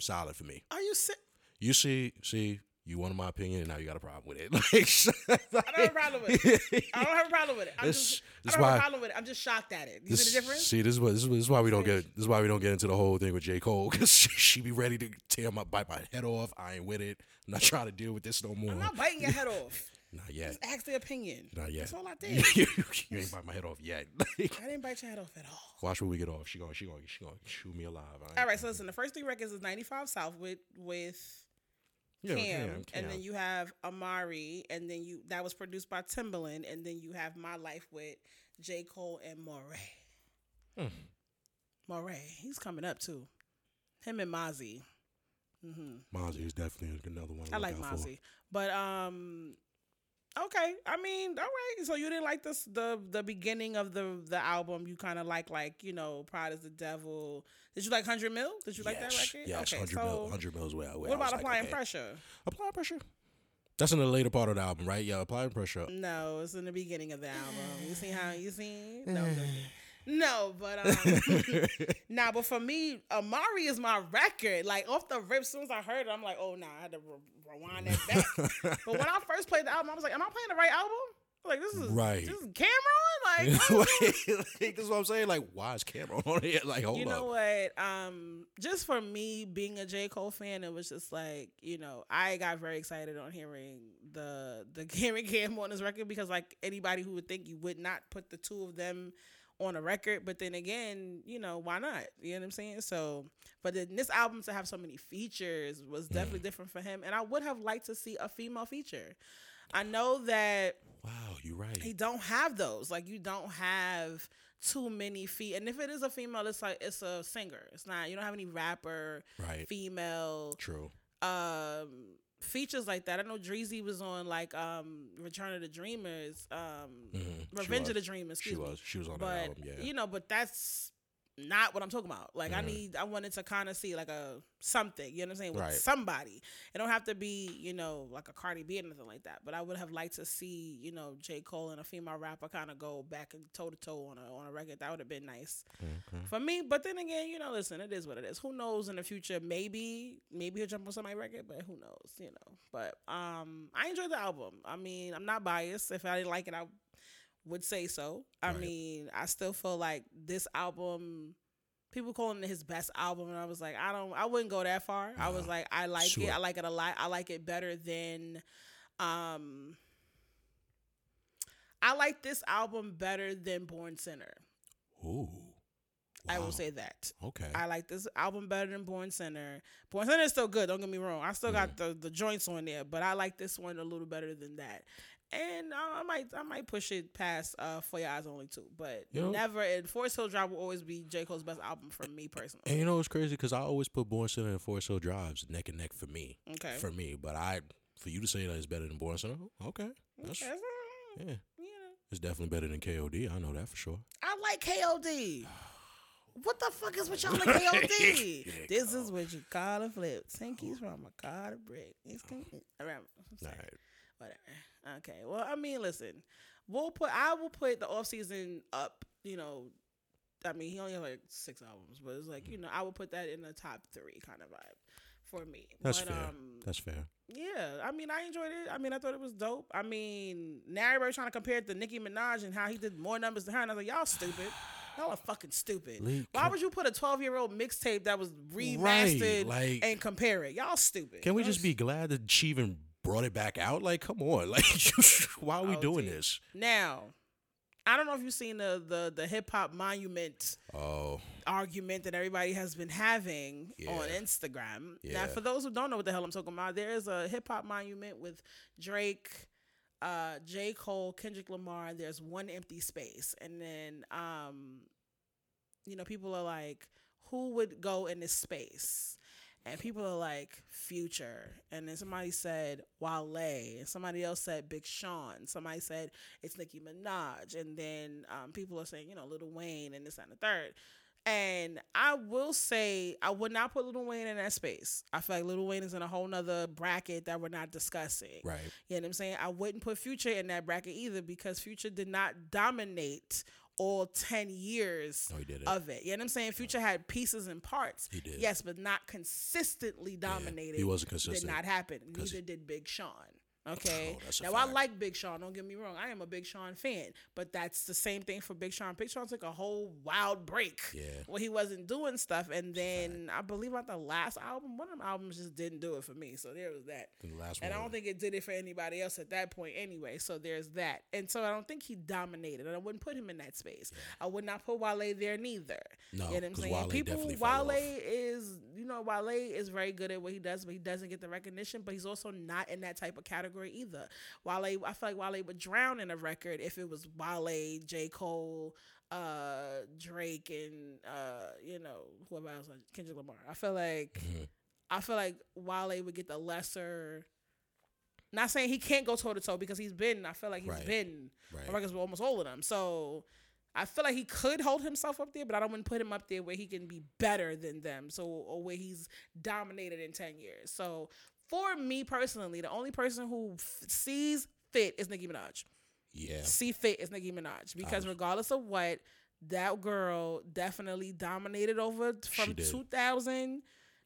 Solid for me. Are you sick? You see see you wanted my opinion and now you got a problem with it. I Like don't have a problem with it. I don't have a problem with it. I'm This- just, this I don't have a problem with it. I'm just shocked at it. You This, see the difference? See, this is what this is, this is why we don't get this is why we don't get into the whole thing with J Cole because she, she be ready to tear my bite my head off. I ain't with it. I'm not trying to deal with this no more. I'm not biting your head off. Not yet. Just ask the opinion. Not yet. That's all I did. you ain't bite my head off yet. Like, I didn't bite your head off at all. watch when we get off. She gonna she gonna she gonna shoot me alive. All right, so listen, the first three records is 95 South with with Yeah, Cam, Cam, and then you have Amari, and then you that was produced by Timbaland, and then you have My Life with J. Cole and Morray. Hmm. Morray, he's coming up too. Him and Mozzy. Mozzy is definitely another one. I like out. Mozzy, but um, okay. I mean, all right. So you didn't like this the the beginning of the the album. You kind of like like you know Pride is the Devil. Did you like Hundred Mil? Did you like that record? Yes, okay, hundred so mil, hundred mils. Where, where what about like, applying okay. pressure? Applying pressure. That's in the later part of the album, right? Yeah, applying pressure. No, it's in the beginning of the album. You see how you see? No. no, but um, nah. But for me, Amari is my record. Like off the rip, as soon as I heard it, I'm like, oh nah, I had to re- rewind that back. but when I first played the album, I was like, am I playing the right album? Like this is Right. This is Cam'ron. Like like, that's what I'm saying. Like, why is Cam'ron on it? Like, hold on. you know up. what? Um, just for me being a J Cole fan, it was just like you know I got very excited on hearing the the hearing Cam on this record because like anybody who would think you would not put the two of them on a record, but then again, you know why not? You know what I'm saying? So, but then this album to have so many features was definitely different for him, and I would have liked to see a female feature. I know that Wow, you're right. he don't have those. Like you don't have too many feet. And if it is a female, it's like it's a singer. It's not. You don't have any rapper, Right. female True. um features like that. I know Dreezy was on like um Return of the Dreamers, um Mhm, Revenge of the. Dreamers. She Excuse me. was. She was on that album. Yeah. you know, but that's not what I'm talking about. Like I Mhm. need I wanted to kind of see like a something, you know what I'm saying, with Right. somebody. It don't have to be, you know, like a Cardi B or anything like that. But I would have liked to see, you know, J. Cole and a female rapper kind of go back and toe to toe on a on a record. That would have been nice Okay. for me. But then again, you know, listen, it is what it is. Who knows in the future? Maybe, maybe he'll jump on somebody's record, but who knows, you know. But um, I enjoyed the album. I mean, I'm not biased. If I didn't like it, I would say so. I Right. mean, I still feel like this album. People calling it his best album, and I was like, I don't, I wouldn't go that far. I was Uh, like, I like it. I like it a lot. I like it better than, um, I like this album better than Born Sinner. Ooh. I will say that. Okay. I like this album better than Born Sinner. Born Center is still good. Don't get me wrong. I still got the, the joints on there, but I like this one a little better than that. And I might I might push it past uh, For Your Eyes Only too, but You know- never. And Forest Hill Drive will always be J Cole's best album for me personally. and you know what's crazy? Because I always put Born Sinner and Forest Hill Drives neck and neck for me. Okay. For me, but I, for you to say that it's better than Born Sinner, okay, that's Okay, so, yeah, it's definitely better than KOD. I know that for sure. I like KOD. What the fuck is with y'all and KOD? this is what you call a flip. Sinkies from a car to brick. It's around. All right. Whatever. Okay. Well, I mean, listen, we'll put I will put the off season up. You know, I mean, he only has like six albums, but it's like you know, I would put that in the top three kind of vibe for me. That's but, fair. Um, That's fair. yeah, I mean, I enjoyed it. I mean, I thought it was dope. I mean, now everybody's trying to compare it to Nicki Minaj and how he did more numbers than her, and I was like, y'all stupid. Y'all are fucking stupid. Lee, Why would you put a 12 year old mixtape that was remastered like- and compare it? Y'all stupid. Can we Y'all just be glad that she even brought it back out? Like, come on, like, why are we Oh, doing dude. this? Now, I don't know if you've seen the the the hip hop monument Oh, argument that everybody has been having on Yeah. Instagram. Now, Yeah. for those who don't know what the hell I'm talking about, there is a hip hop monument with Drake, uh, J. Cole, Kendrick Lamar, there's one empty space. And then um, you know, people are like, who would go in this space? And people are like, Future. And then somebody said Wale. And somebody else said Big Sean. Somebody said it's Nicki Minaj. And then um, people are saying, you know, Lil Wayne and this and the third. And I will say, I would not put Lil Wayne in that space. I feel like Lil Wayne is in a whole nother bracket that we're not discussing. right. You know what I'm saying? I wouldn't put Future in that bracket either because Future did not dominate all 10 years he didn't. of it. You know what I'm saying? Future had pieces and parts. He did. Yes, but not consistently dominated. he wasn't consistent. Did not happen. Neither did Big Sean. Okay. Oh, now I like Big Sean. Don't get me wrong. I am a Big Sean fan, but that's the same thing for Big Sean. Big Sean took a whole wild break Yeah. where he wasn't doing stuff, and then I believe on the last album, one of the albums just didn't do it for me. So there was that. The last And I don't think it did it for anybody else at that point anyway. So there's that. And so I don't think he dominated. And I wouldn't put him in that space. I would not put Wale there neither. No, you know what I'm saying? Wale People, Wale is, you know, Wale is very good at what he does, but he doesn't get the recognition. But he's also not in that type of category either. Wale, I feel like Wale would drown in a record if it was Wale, J. Cole, uh, Drake, and uh, you know, whoever else, like Kendrick Lamar. I feel like Mm-hmm. I feel like Wale would get the lesser. Not saying he can't go toe to toe because he's been. I feel like he's Right. been Right. records with almost all of them. So I feel like he could hold himself up there, but I don't want to put him up there where he can be better than them. So or where he's dominated in ten years. So for me personally, the only person who f- sees fit is Nicki Minaj Yeah. see fit is Nicki Minaj because regardless of what, that girl definitely dominated over from 2000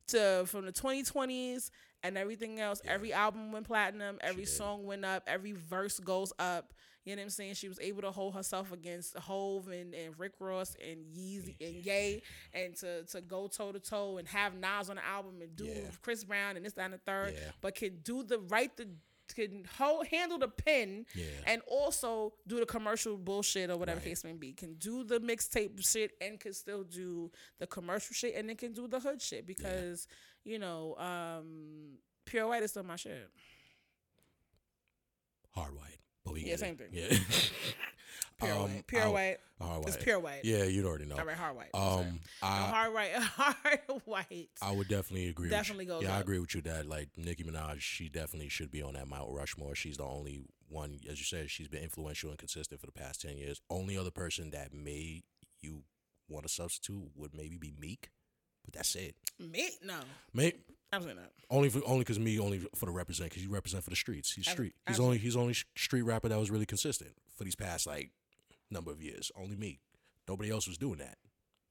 to from the 2020s and everything else. Every album went platinum, every song went up, every verse goes up. You know what I'm saying? She was able to hold herself against Hove and, and Rick Ross and Yeezy and Ye and to, to go toe to toe and have Nas on the album and do Yeah. Chris Brown and this, that, and the third, Yeah. but can do the right the can hold, handle the pen Yeah. and also do the commercial bullshit or whatever Right. case may be. Can do the mixtape shit and can still do the commercial shit and then can do the hood shit because you know, um, pure white is still my shit. Hard white. But we Yeah, get same it. thing. Yeah. Pure Um, white, pure I- white. Hard It's pure white. Yeah, you'd already know. All right, hard white. Um, No, I hard white, hard white. I would definitely agree. Definitely with goes you. Yeah, I agree with you that like Nicki Minaj, she definitely should be on that Mount Rushmore. She's the only one, as you said, she's been influential and consistent for the past ten years. Only other person that may you want to substitute would maybe be Meek, but that's it. Meek, No, May absolutely not. only for only because me only for the represent because you represent for the streets. He's street. He's only he's only street rapper that was really consistent for these past like number of years. Only me. Nobody else was doing that.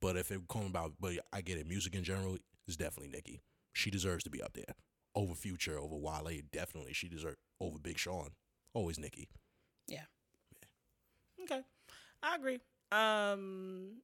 But if it come about, but I get it. Music in general is definitely Nicki. She deserves to be up there over Future, over Wale. Definitely, she deserves over Big Sean. Always Nicki. Yeah. yeah. Okay, I agree. Um,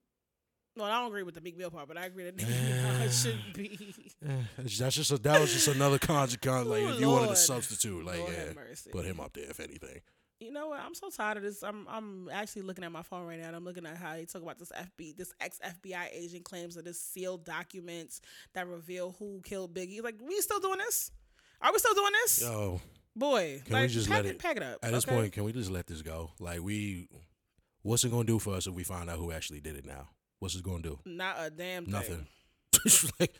well, I don't agree with the Meek Mill part, but I agree that Nicki Minaj should be. That's just a, that was just another consequence. Like if you wanted to Lord. substitute, like Lord yeah, put him up there if anything. You know what? I'm so tired of this. I'm I'm actually looking at my phone right now. and I'm looking at how they talk about this FB, this ex FBI agent claims that this sealed documents that reveal who killed Biggie. Like, we still doing this? Are we still doing this? Yo, Boy, Can we like, just pack let it- pack it up? At this point, can we just let this go? Like we, what's it gonna do for us if we find out who actually did it now? What's it gonna do? not a damn thing. Nothing. like,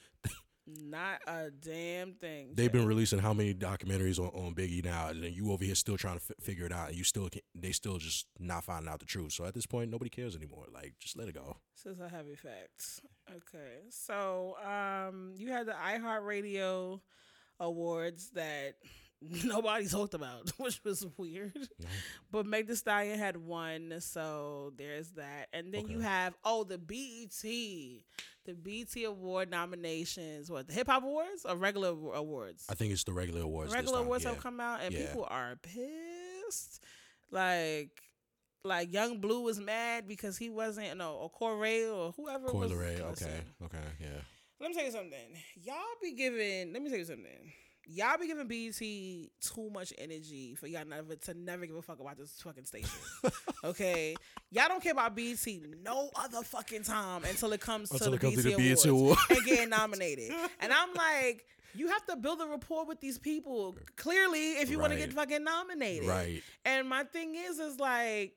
Not a damn thing. they've been releasing how many documentaries on, on Biggie now, and then you over here still trying to f- figure it out, and you still can, they still just not finding out the truth. So at this point, nobody cares anymore. Like just let it go. This is a heavy fact. Okay, so um, you had the iHeartRadio awards that nobody talked about, which was weird. But Meg Thee Stallion had one, so there's that. And then you have oh the BET, the BET award nominations. What the Hip Hop Awards or regular awards? I think it's the regular awards. regular awards yeah. have come out, and Yeah. people are pissed. Like. Like Young Blue was mad because he wasn't no or Corey or whoever Coil was. Ray, listen, okay, okay, yeah. let me tell you something. Y'all be giving. Let me tell you something. Y'all be giving BET too much energy for y'all never to never give a fuck about this fucking station. okay, y'all don't care about BET no other fucking time until it comes Until to it the comes BET, to the Awards Award. and getting nominated. and I'm like, you have to build a rapport with these people. Clearly, if you want to get fucking nominated, Right. and my thing is, is like.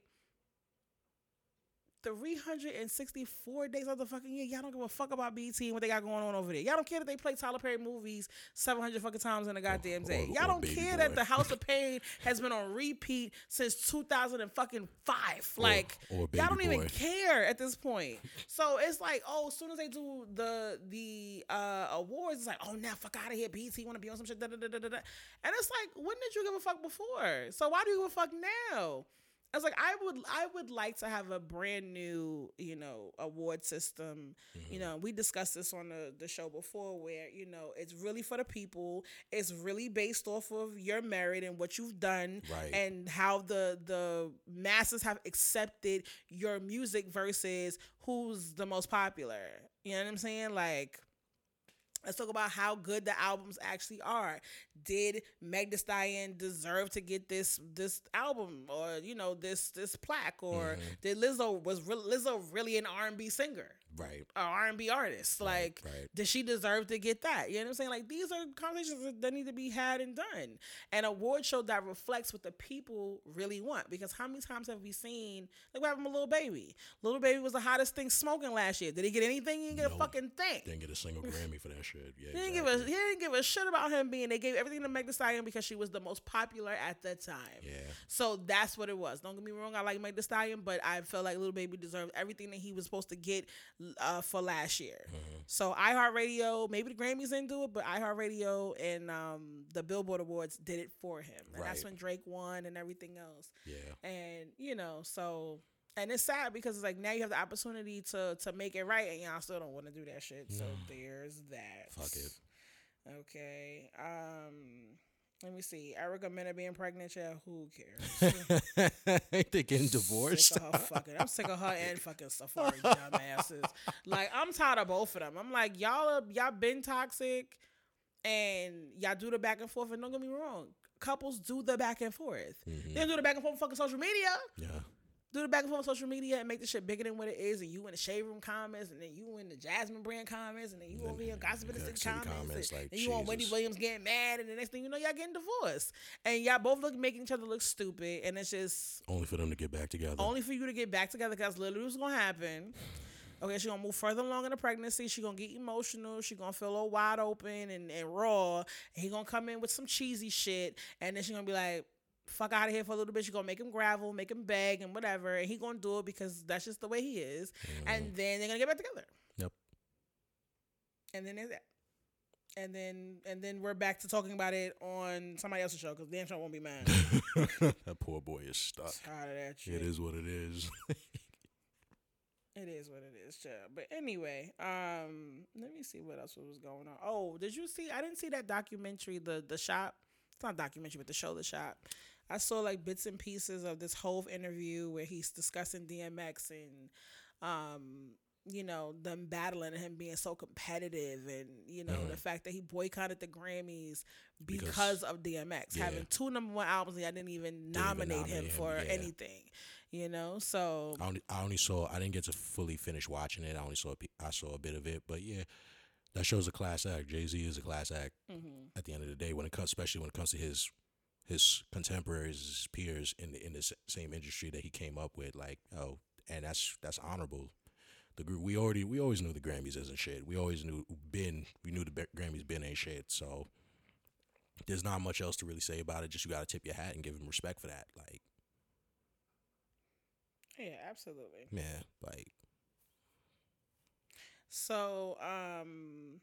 364 days of the fucking year. Y'all don't give a fuck about BT and what they got going on over there. Y'all don't care that they play Tyler Perry movies 700 fucking times in a goddamn day. Y'all don't care that the House of Payne has been on repeat since 2005. Like, y'all don't even care at this point. So it's like, oh, as soon as they do the the uh, awards, it's like, oh, now fuck out of here. BT want to be on some shit. Da, da, da, da, da. And it's like, when did you give a fuck before? So why do you give a fuck now? I was like, I would, I would like to have a brand new, you know, award system. Mm-hmm. You know, we discussed this on the, the show before, where you know it's really for the people. It's really based off of your merit and what you've done, Right. and how the the masses have accepted your music versus who's the most popular. You know what I'm saying? Like. Let's talk about how good the albums actually are. Did Meg Thee Stallion deserve to get this this album or you know this this plaque or Mm-hmm. did Lizzo was Lizzo really an R and B singer? Right. or R and B artist. Like, right. does she deserve to get that? You know what I'm saying? Like, these are conversations that- that need to be had and done. An award show that reflects what the people really want. Because how many times have we seen? Like, what happened with Lil Baby? Lil Baby was the hottest thing smoking last year. Did he get anything? He didn't get a fucking thing. Didn't get a single Grammy for that shit. Yeah. He didn't give a he didn't give a shit about him being. They gave everything to Meg Thee Stallion because she was the most popular at the time. Yeah. So that's what it was. Don't get me wrong. I like Meg Thee Stallion, but I felt like Lil Baby deserved everything that he was supposed to get uh, for last year. So iHeartRadio, maybe the Grammys didn't do it, but iHeartRadio and um, the Billboard Awards did it for him, and that's when Drake won and everything else. Yeah. And you know, so and it's sad because it's like now you have the opportunity to to make it right, and y'all still don't want to do that shit. So there's that. Fuck it. Okay. Um. Let me see. Erica Mena being pregnant. Yeah, who cares? Ain't they getting divorced? Sick fucking. I'm sick of her and fucking Safaree dumbasses. Like I'm tired of both of them. I'm like y'all are y'all been toxic, and y'all do the back and forth. And don't get me wrong, couples do the back and forth. Mm-hmm. They don't do the back and forth on fucking social media. Yeah. Do the back and forth on social media and make the shit bigger than what it is. And you in the shade room comments, and then you in the Jasmine brand comments, and then you over here gossiping the city comments. comments, and like, then you on Wendy Williams getting mad, and the next thing you know, y'all getting divorced, and y'all both look making each other look stupid, and it's just Only for them to get back together. only for you to get back together because literally what's gonna happen. Okay, she gonna move further along in the pregnancy. She gonna get emotional. She gonna feel a all wide open and, and raw. And he gonna come in with some cheesy shit, and then she gonna be like, "Fuck out of here for a little bit." She gonna make him gravel, make him beg, and whatever. And he gonna do it because that's just the way he is. And then they're gonna get back together. Yep. And then there's that. And then and then we're back to talking about it on somebody else's show because damn sure won't be mine. that poor boy is stuck. Tired of that shit. It is what it is. It is what it is, child. But anyway, um, let me see what else was going on. Oh, did you see? I didn't see that documentary, the the shop. It's not a documentary, but the show, the shop. I saw like bits and pieces of this whole interview where he's discussing DMX and, um, you know, them battling and him being so competitive, and you know the fact that he boycotted the Grammys because, Because- of DMX yeah. having two number one albums, and I didn't even even nominate him nominate him, for yeah. anything. You know, so I only, I only saw. I didn't get to fully finish watching it. I only saw. a I saw a bit of it, but yeah, that shows a class act. Jay Z is a class act. mhm. At the end of the day, when it comes, especially when it comes to his his contemporaries, his peers in the in the same industry that he came up with, like oh, and that's that's honorable. The group we already we always knew the Grammys isn't shit. We always knew Ben. We knew the Grammys Ben ain't shit. So there's not much else to really say about it. Just you got to tip your hat and give him respect for that. Like yeah, absolutely. man, like So, um,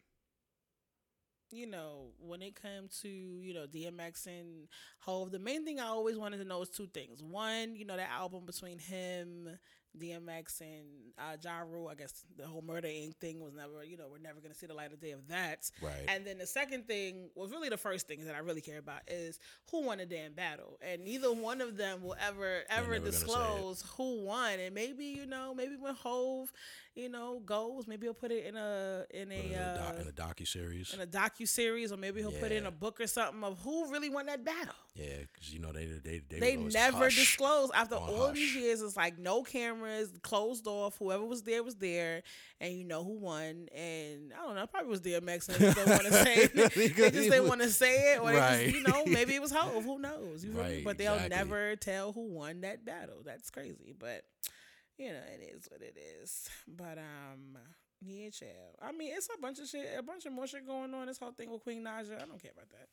you know, when it comes to you know DMX and Hove, the main thing I always wanted to know is two things. One, you know, that album between him, DMX, and uh, Ja Rule. I guess the whole Murder Inc. thing was never, you know, we're never gonna see the light of day of that. right. And then the second thing, was really the first thing that I really care about is who won the damn battle. And neither one of them will ever ever never gonna say it. disclose who won. And maybe you know, maybe when Hove, you know, goals. maybe he'll put it in a in a in a, uh, in a docu series. in a docu series, or maybe he'll put it in a book or something of who really won that battle. Yeah, because you know they they they, They never disclose after all these years. It's like no cameras, closed off. Whoever was there was there, and you know who won. And I don't know, probably was DMX. And they just didn't want to say it. they just didn't want to say it, or they Right. just, you know, maybe it was Hove. Who knows? You? Right, But they'll exactly. never tell who won that battle. That's crazy, but you know, it is what it is. But um. Yeah, child. I mean, it's a bunch of shit, a bunch of more shit going on. This whole thing with Queen Naija, I don't care about that.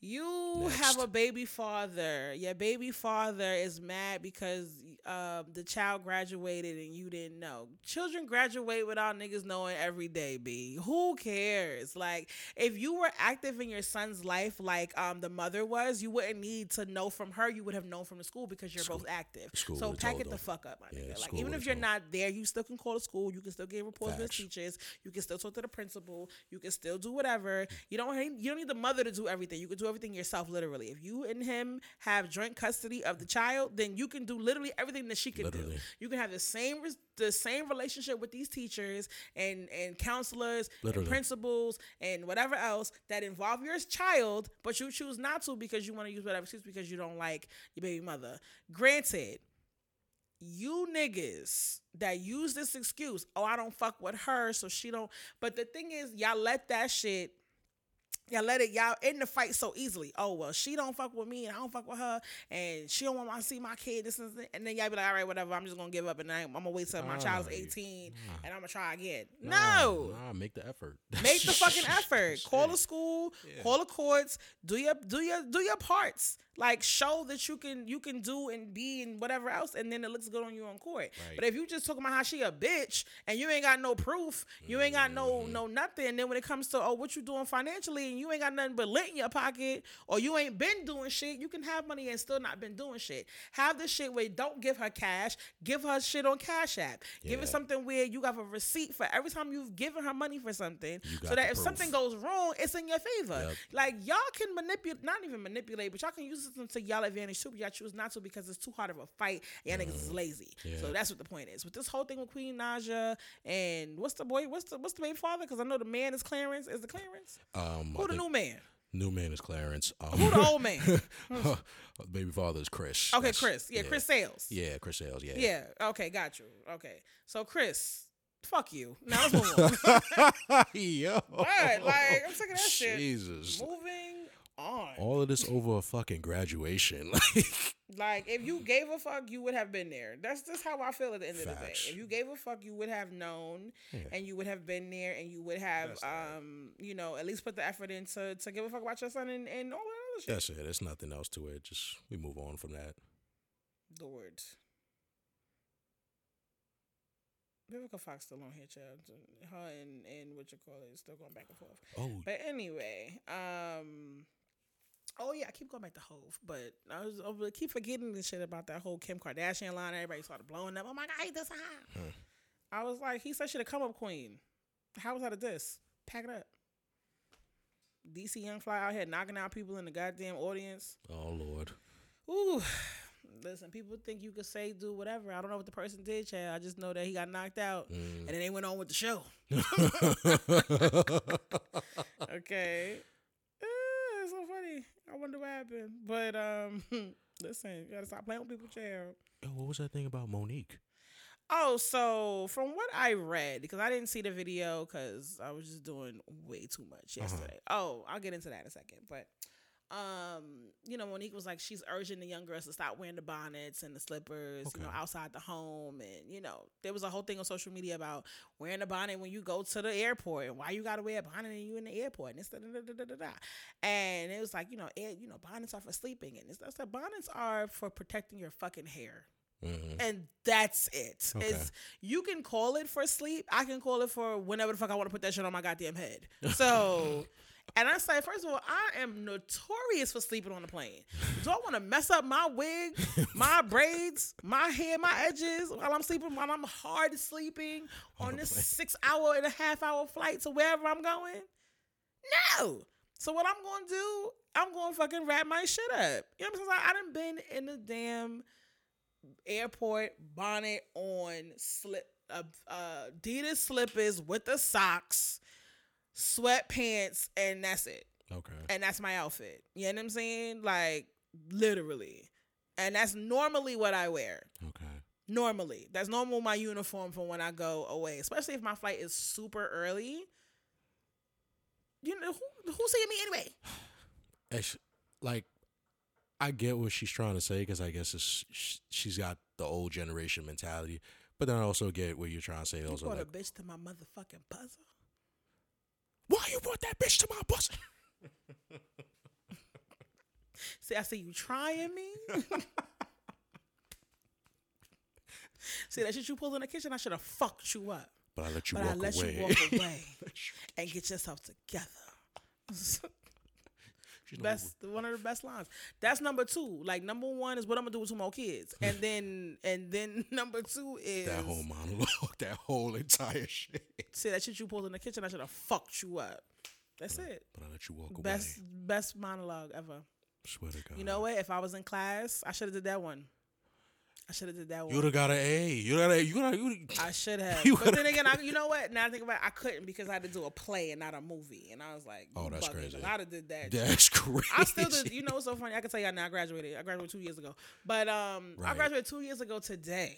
You Next. have a baby father. Your baby father is mad because um, the child graduated and you didn't know. Children graduate without niggas knowing every day, B. Who cares? Like, if you were active in your son's life like um, the mother was, you wouldn't need to know from her. You would have known from the school because you're both active. school so pack it the fuck up, my Yeah, nigga. Like, even if you're not there, you still can call the school. You can still get reports with Facts. teachers. You can still talk to the principal. You can still do whatever. You don't need, you don't need the mother to do everything. You can do everything yourself, literally. If you and him have joint custody of the child, then you can do literally everything that she do. Literally. You can have the same res- the same relationship with these teachers and and counselors Literally. and principals and whatever else that involve your child, but you choose not to because you want to use whatever excuse because you don't like your baby mother. Granted, you niggas that use this excuse, oh, I don't fuck with her, so she don't. But the thing is, y'all let that shit. Y'all let it y'all in the fight so easily. Oh well, she don't fuck with me and I don't fuck with her, and she don't want to see my kid. This and, that. and then y'all be like, all right, whatever. I'm just gonna give up and I, I'm gonna wait till my child's Nah, 18 and I'm gonna try again. Nah, no, nah, make the effort. Make the fucking effort. Call the school, call the courts, do your do your do your parts. Like show that you can you can do and be and whatever else, and then it looks good on you on court. Right. But if you just talking about how she a bitch and you ain't got no proof, you ain't got no mm-hmm. no nothing, and then when it comes to oh what you doing financially and you ain't got nothing but lint in your pocket or you ain't been doing shit, you can have money and still not been doing shit. Have this shit where don't give her cash, give her shit on Cash App. Give her something where you have a receipt for every time you've given her money for something, so that if something goes wrong, it's in your favor. Yep. Like y'all can manipulate, not even manipulate, but y'all can use this to y'all advantage too. But y'all choose not to because it's too hard of a fight. Y'all niggas is lazy. Mm. Yeah. So that's what the point is. With this whole thing with Queen Naija and what's the boy? What's the what's the baby father? Because I know the man is Clarence. Is the Clarence? Um, Who the new man? new man is Clarence. Um, Who the old man? baby father is Chris. Okay, That's- Chris. Yeah, Chris Sails. Yeah, Chris Sails. Yeah. Yeah. Okay, got you. Okay. So Chris, fuck you. Now let's move on. Yo. Alright, like, I'm sick of that shit. Jesus. Moving on. All of this over a fucking graduation. Like, Like if you gave a fuck, you would have been there. That's just how I feel at the end of the day. If you gave a fuck, you would have known, Yeah. and you would have been there, and you would have, That's right. um, you know, at least put the effort into to give a fuck about your son and, and all that other shit. that's it. There's nothing else to it. Just we move on from that. Lord. Vivica Fox still on here, child. Her and and what you call it, still going back and forth. Oh, But anyway, um, oh yeah, I keep going back to Hove, but I was I keep forgetting this shit about that whole Kim Kardashian line. Everybody started blowing up. Oh my god, I hate this. ah." Hmm. I was like, he said she the come up queen. How was that a diss? Pack it up. DC Young Fly out here knocking out people in the goddamn audience. oh Lord. Ooh. Listen, people think you could say do whatever. I don't know what the person did, Chad. I just know that he got knocked out, Mm. and then they went on with the show. Okay. Eh, it's so funny. I wonder what happened. But um listen, you gotta stop playing with people. Yo, what was that thing about Mo'Nique? Oh, so from what I read, because I didn't see the video because I was just doing way too much yesterday. Oh, I'll get into that in a second. But um, you know, Mo'Nique was like she's urging the young girls to stop wearing the bonnets and the slippers, you know, outside the home. And, you know, there was a whole thing on social media about wearing a bonnet when you go to the airport and why you gotta wear a bonnet when you in the airport and this da, da, da, da, da, da. And it was like, you know, air, you know, bonnets are for sleeping and it's I said bonnets are for protecting your fucking hair Mhm. and that's it. Okay. It's you can call it for sleep. I can call it for whenever the fuck I want to put that shit on my goddamn head. So, and I say, first of all, I am notorious for sleeping on the plane. Do I want to mess up my wig, my braids, my hair, my edges while I'm sleeping? While I'm hard sleeping on this six hour and a half hour flight to wherever I'm going? No. So what I'm gonna do? I'm gonna fucking wrap my shit up. You know what I'm saying? I done been in the damn airport bonnet on slip uh, uh Adidas slippers with the socks, sweatpants, and that's it. Okay. And that's my outfit. You know what I'm saying? Like literally. And that's normally what I wear. Okay. Normally. That's normal my uniform for when I go away. Especially if my flight is super early. You know who who's seeing me anyway? It's, like, I get what she's trying to say because I guess it's, she's got the old generation mentality, but then I also get what you're trying to say. You Also, brought like, a bitch to my motherfucking buzzer. Why you brought that bitch to my bus? See, I see you trying me. see that shit you pulled in the kitchen. I should have fucked you up, But I let you but walk I let away. you walk away and get yourself together. You know, best one of the best lines. That's number two. Like number one is what I'm gonna do with two more kids, and then and then number two is that whole monologue, that whole entire shit. see that shit you pulled in the kitchen. I should have fucked you up. That's it. But I let you walk Best away. Best best monologue ever. Swear to God. You know what? If I was in class, I should have did that one. I should have did that one. You'd have got an A. You got a. You got. You. I should have. You but then again, I, you know what? Now I think about it, I couldn't because I had to do a play and not a movie. And I was like, Oh, that's crazy. I'd have did that. That's crazy. I still did. You know, what's so funny. I can tell y'all now. I graduated. I graduated two years ago. But um, I graduated two years ago today.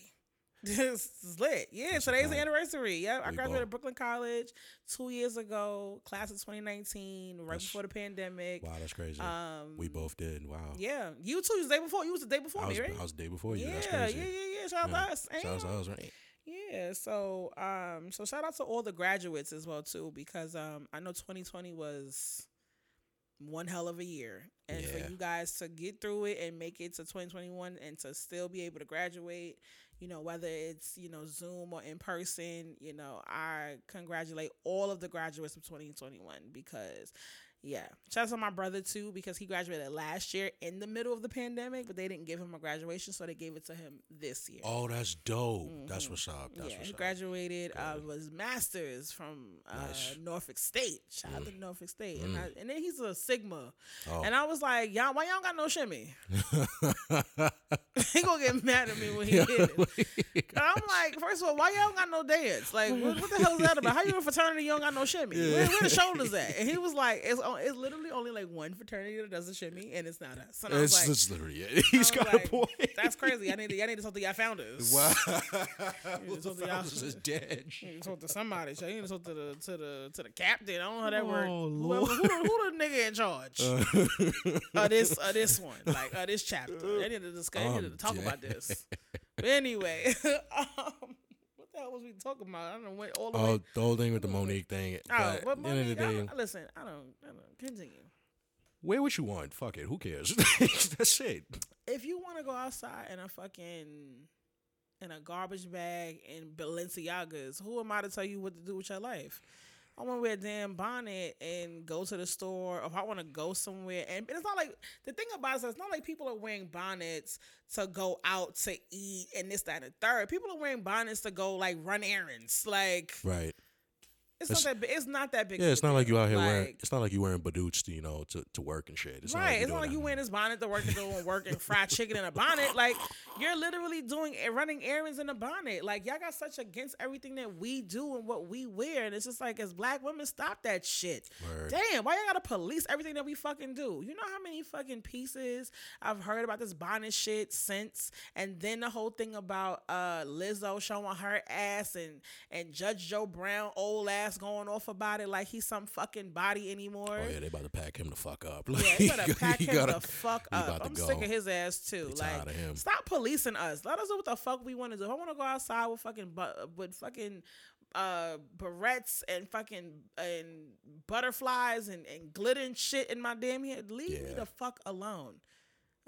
This is lit. Yeah, That's today's the anniversary. Yeah, I graduated both. Brooklyn College two years ago, class of 2019, right That's- before the pandemic. Wow, that's crazy. Um, we both did. Wow. Yeah, you too. You was the day before. You was the day before I was, me, right? I was the day before you. yeah, that's yeah, crazy. yeah, yeah. Shout out Yeah. to us. Shout out to us, right? Yeah, so um, so shout out to all the graduates as well too, because um, I know 2020 was one hell of a year, and Yeah. for you guys to get through it and make it to 2021 and to still be able to graduate, you know, whether it's you know Zoom or in person, you know, I congratulate all of the graduates of 2021 because. Yeah, shout out to my brother too because he graduated last year in the middle of the pandemic, but they didn't give him a graduation, so they gave it to him this year. Oh, that's dope. That's what's up. That's yeah, what's he graduated. Uh, was masters from uh, Nice. Mm. Norfolk State. Shout out to Norfolk State, and, I, and then he's a Sigma. Oh. And I was like, y'all, why y'all got no shimmy? he gonna get mad at me when he did it. I'm like, first of all, why y'all got no dance? Like, what, what the hell is that about? How you in a fraternity you don't got no shimmy? Where, where the shoulders at? And he was like, it's it's literally only like one fraternity that does a shimmy, and it's not us. And I was It's, like, it's literally it. He's got like, a point. That's crazy. I need to, I need to talk to y'all founders. Wow. it's the what the founders y'all- is dead. You talk to somebody. So you need to talk to the to the to the captain. I don't know how that Oh, works. Lord. Who, the- who the nigga in charge of this of this one, like of this chapter? They need to discuss. They need to I'm talk about this. But anyway, um, what the hell was we talking about? I don't know. Went all the way. Oh, the whole thing with the Mo'Nique thing. Oh, But but at end of the Mo'Nique, I don't- listen, I don't, I don't continue. wear what you want. Fuck it. Who cares? That's it. If you want to go outside in a fucking in a garbage bag in Balenciagas, who am I to tell you what to do with your life? I want to wear a damn bonnet and go to the store, or if I want to go somewhere, and it's not like the thing about it is it's not like people are wearing bonnets to go out to eat and this, that, and the third. People are wearing bonnets to go like run errands. Like Right. It's, It's- not that. bi- It's not that big. Yeah, it's not like you out here wearing. It's not like you wearing badoots to you know to, to work and shit. It's not right. like it's not like you wearing this bonnet to work and work and fry chicken in a bonnet. Like you're literally doing eh, running errands in a bonnet. Like y'all got such against everything that we do and what we wear, and it's just like as black women, stop that shit. Word. Damn, why y'all gotta police everything that we fucking do? You know how many fucking pieces I've heard about this bonnet shit since, and then the whole thing about uh Lizzo showing her ass and and Judge Joe Brown old ass going off about it like he's some fucking body anymore. Oh yeah, they about to pack him the fuck up. Yeah, you better pack He him gotta- the fuck up. I'm go. sick of his ass too. Like, tired of him. stop policing us. Let us do what the fuck we want to do. If I want to go outside with fucking bu- with fucking uh barrettes and fucking and butterflies and, and glitter and shit in my damn head. Leave me the fuck alone.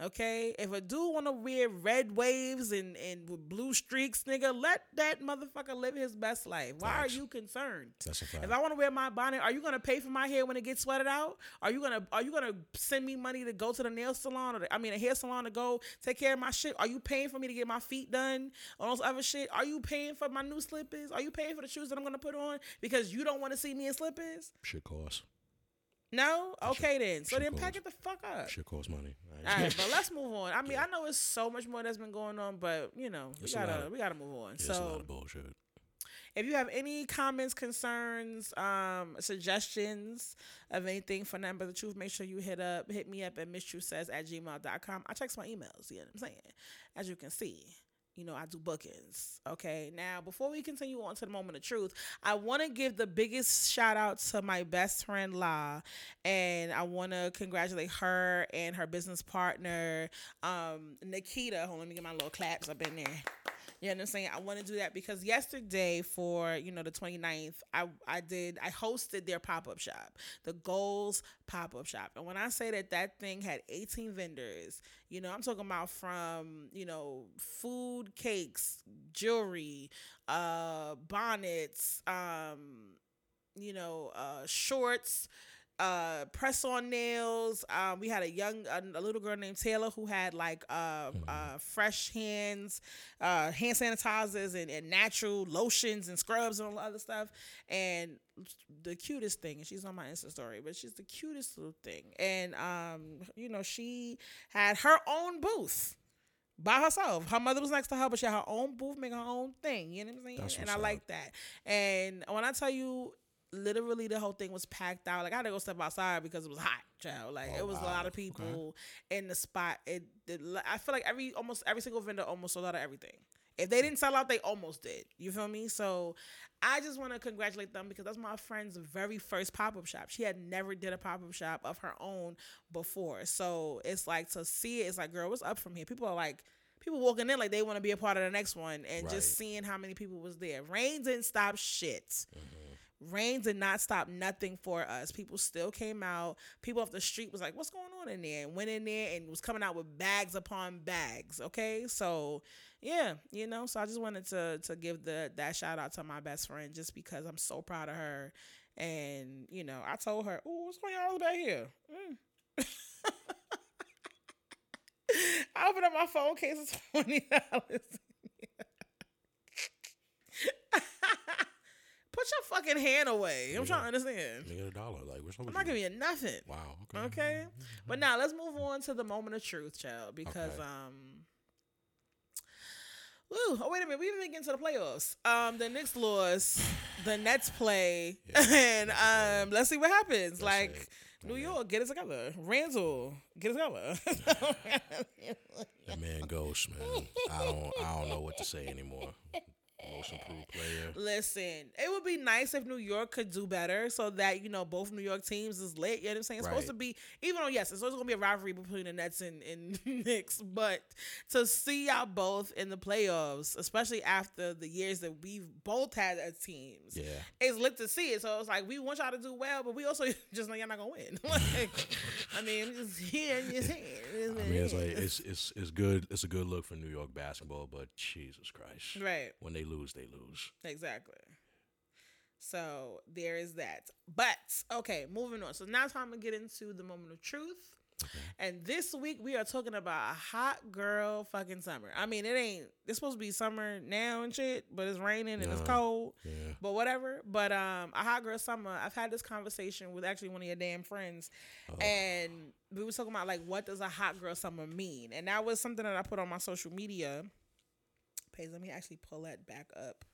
Okay, if a dude want to wear red waves and, and with blue streaks, nigga, let that motherfucker live his best life. Why Facts. are you concerned? That's a fact. If I want to wear my bonnet, are you gonna pay for my hair when it gets sweated out? Are you gonna Are you gonna send me money to go to the nail salon or the, I mean a hair salon to go take care of my shit? Are you paying for me to get my feet done or those other shit? Are you paying for my new slippers? Are you paying for the shoes that I'm gonna put on because you don't want to see me in slippers? Shit costs. No, okay then. So then pack it the fuck up. Shit costs money. All right, but let's move on. I mean, I know it's so much more that's been going on, but you know, we It's gotta of- we gotta move on. Yeah, it's a lot so of bullshit. if you have any comments, concerns, um, suggestions of anything for Number the Truth, make sure you hit up hit me up at misstruthsays at gmail.com. I check my emails, you know what I'm saying? As you can see. You know, I do bookings. Okay. Now, before we continue on to the moment of truth, I want to give the biggest shout out to my best friend La, and I want to congratulate her and her business partner, um, Nikita. Hold on, let me get my little claps up in there. You know what I'm saying? I want to do that because yesterday for, you know, the 29th, I I did I hosted their pop-up shop, the Goals pop-up shop. And when I say that that thing had 18 vendors, you know, I'm talking about from, you know, food, cakes, jewelry, uh bonnets, um you know, uh shorts, uh press on nails um we had a young a, a little girl named taylor who had like uh uh fresh hands uh hand sanitizers and, and natural lotions and scrubs and all the other stuff and the cutest thing and she's on my insta story but she's the cutest little thing and um you know she had her own booth by herself. Her mother was next to her, but she had her own booth, making her own thing. You know what I'm saying? That's and I up. like that. And when I tell you, literally the whole thing was packed out. Like I had to go step outside because it was hot, child. Like Oh, it was a lot of Okay. people in the spot. It, it, I feel like every almost every single vendor almost sold out of everything. If they didn't sell out, they almost did. You feel me? So I just want to congratulate them because that's my friend's very first pop up shop. She had never did a pop up shop of her own before. So it's like to see it, it's like, girl, what's up from here? People are like, people walking in like they want to be a part of the next one, and Right. just seeing how many people was there. Rain didn't stop shit. Rain did not stop nothing for us. People still came out. People off the street was like, "What's going on in there?" And went in there and was coming out with bags upon bags. Okay, so yeah, you know. So I just wanted to to give the that shout out to my best friend just because I'm so proud of her. And you know, I told her, "Oh, what's going on back here?" Mm. I opened up my phone case. It's twenty dollars. Put your fucking hand away. I'm trying to understand. Me a dollar. Like, what's up I'm not giving you nothing. Wow. Okay. Okay. But now let's move on to the moment of truth, child. Because Okay. um Woo, oh wait a minute, we didn't even get into the playoffs. Um the Knicks lost, the Nets play, and um let's see what happens. That's like it. New York, get it together. Randle, get it together. That man Ghost, man. I don't. I don't know what to say anymore. Improved player. Listen, it would be nice if New York could do better so that, you know, both New York teams is lit. You know what I'm saying? It's supposed to be, even though, yes, it's always going to be a rivalry between the Nets and, and Knicks, but to see y'all both in the playoffs, especially after the years that we've both had as teams, Yeah. it's lit to see it. So it's like, we want y'all to do well, but we also just know y'all not going to win. like, I mean, just here, I'm just here. I mean, it's like it's it's it's good. It's a good look for New York basketball, but Jesus Christ, Right. when they lose, they lose. Exactly. So there is that. But okay, moving on. So now it's time to get into the moment of truth. And this week we are talking about a hot girl fucking summer. I mean, it ain't. It's supposed to be summer now and shit, but it's raining and it's cold. Yeah. But whatever. But um, a hot girl summer. I've had this conversation with actually one of your damn friends, and we was talking about like what does a hot girl summer mean, and that was something that I put on my social media page. Let me actually pull that back up.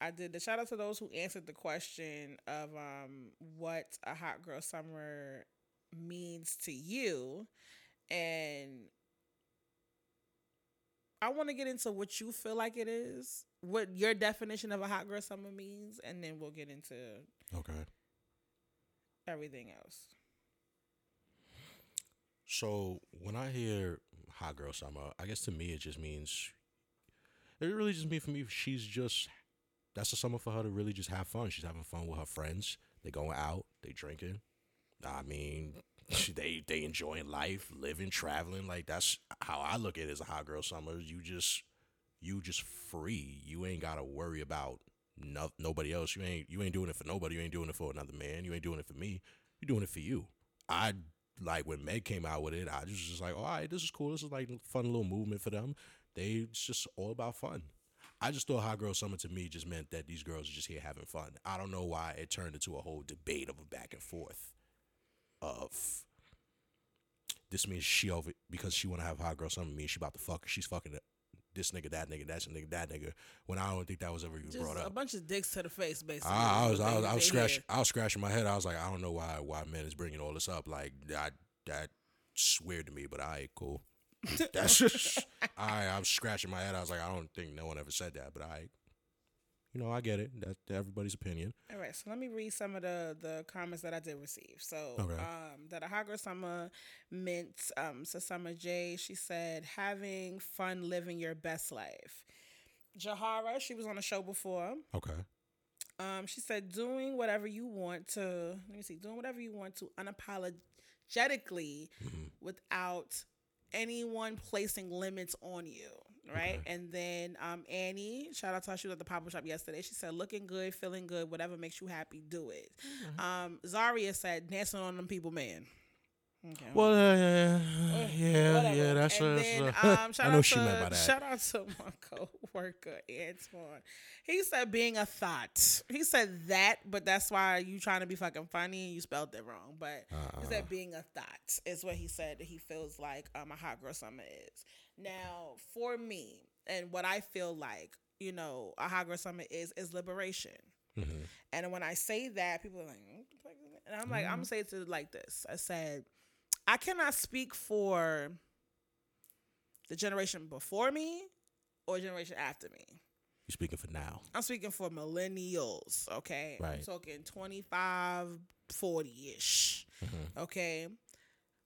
I did the shout out to those who answered the question of um what a hot girl summer means to you, and I want to get into what you feel like it is, what your definition of a hot girl summer means, and then we'll get into Okay. everything else. So when I hear hot girl summer, I guess to me it just means it really just means for me she's just that's a summer for her to really just have fun. She's having fun with her friends. They going out, they drinking. I mean, they they enjoying life, living, traveling. Like that's how I look at it as a hot girl summer. You just you just free. You ain't gotta worry about no, nobody else. You ain't you ain't doing it for nobody. You ain't doing it for another man. You ain't doing it for me. You're doing it for you. I like when Meg came out with it. I was just like, all right, this is cool. This is like fun little movement for them. They it's just all about fun. I just thought hot girl summer to me just meant that these girls are just here having fun. I don't know why it turned into a whole debate of a back and forth of this means she over because she want to have hot girl summer means she about to fuck. She's fucking this nigga, that nigga, that nigga, that nigga. When I don't think that was ever even Just brought up. a bunch of dicks to the face, basically. I, I was, I was, I was scratching. I was scratching my head. I was like, I don't know why, why men is bringing all this up. Like that, that's weird to me. But I cool. That's just, I, I'm scratching my head. I was like, I don't think no one ever said that, but I, you know, I get it. That's everybody's opinion. All right, so let me read some of the the comments that I did receive. So, Okay. um, that a girl summer meant um, Summer J. She said having fun, living your best life. Jahara, she was on the show before. Okay. Um, she said, doing whatever you want to, let me see, doing whatever you want to unapologetically without anyone placing limits on you. Right. And then um, Annie, shout out to her, she was at the pop up shop yesterday. She said, looking good, feeling good, whatever makes you happy, do it. Um, Zaria said, dancing on them people, man. Okay. Well, uh, yeah, yeah, Whatever. yeah. That's, and that's then, uh, um, I know she to, meant by that. Shout out to my co-worker Antoine. He said being a thought. He said that, but that's why you trying to be fucking funny and you spelled it wrong. But he Uh. said being a thought is what he said he feels like um, a hot girl summer is. Now, for me, and what I feel like, you know, a hot girl summer is is liberation. Mm-hmm. And when I say that, people are like, "What the fuck is that?" and I'm like, Mm-hmm. I'm gonna say it to like this. I said, I cannot speak for the generation before me or generation after me. You're speaking for now? I'm speaking for millennials, okay? I'm talking 25, 40 ish, Mm-hmm. okay?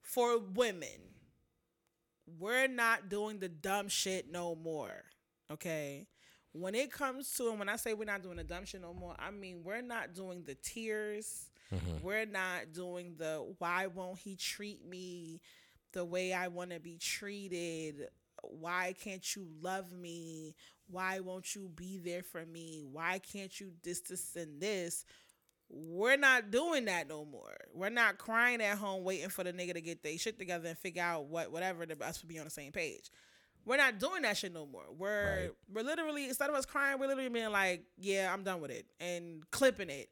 For women, we're not doing the dumb shit no more, okay? When it comes to, and when I say we're not doing the dumb shit no more, I mean we're not doing the tears. Mm-hmm. We're not doing the why won't he treat me the way I want to be treated? Why can't you love me? Why won't you be there for me? Why can't you this, this, and this? We're not doing that no more. We're not crying at home waiting for the nigga to get their shit together and figure out what whatever the us to be on the same page. We're not doing that shit no more. We're Right. we're literally instead of us crying, we're literally being like, yeah, I'm done with it and clipping it.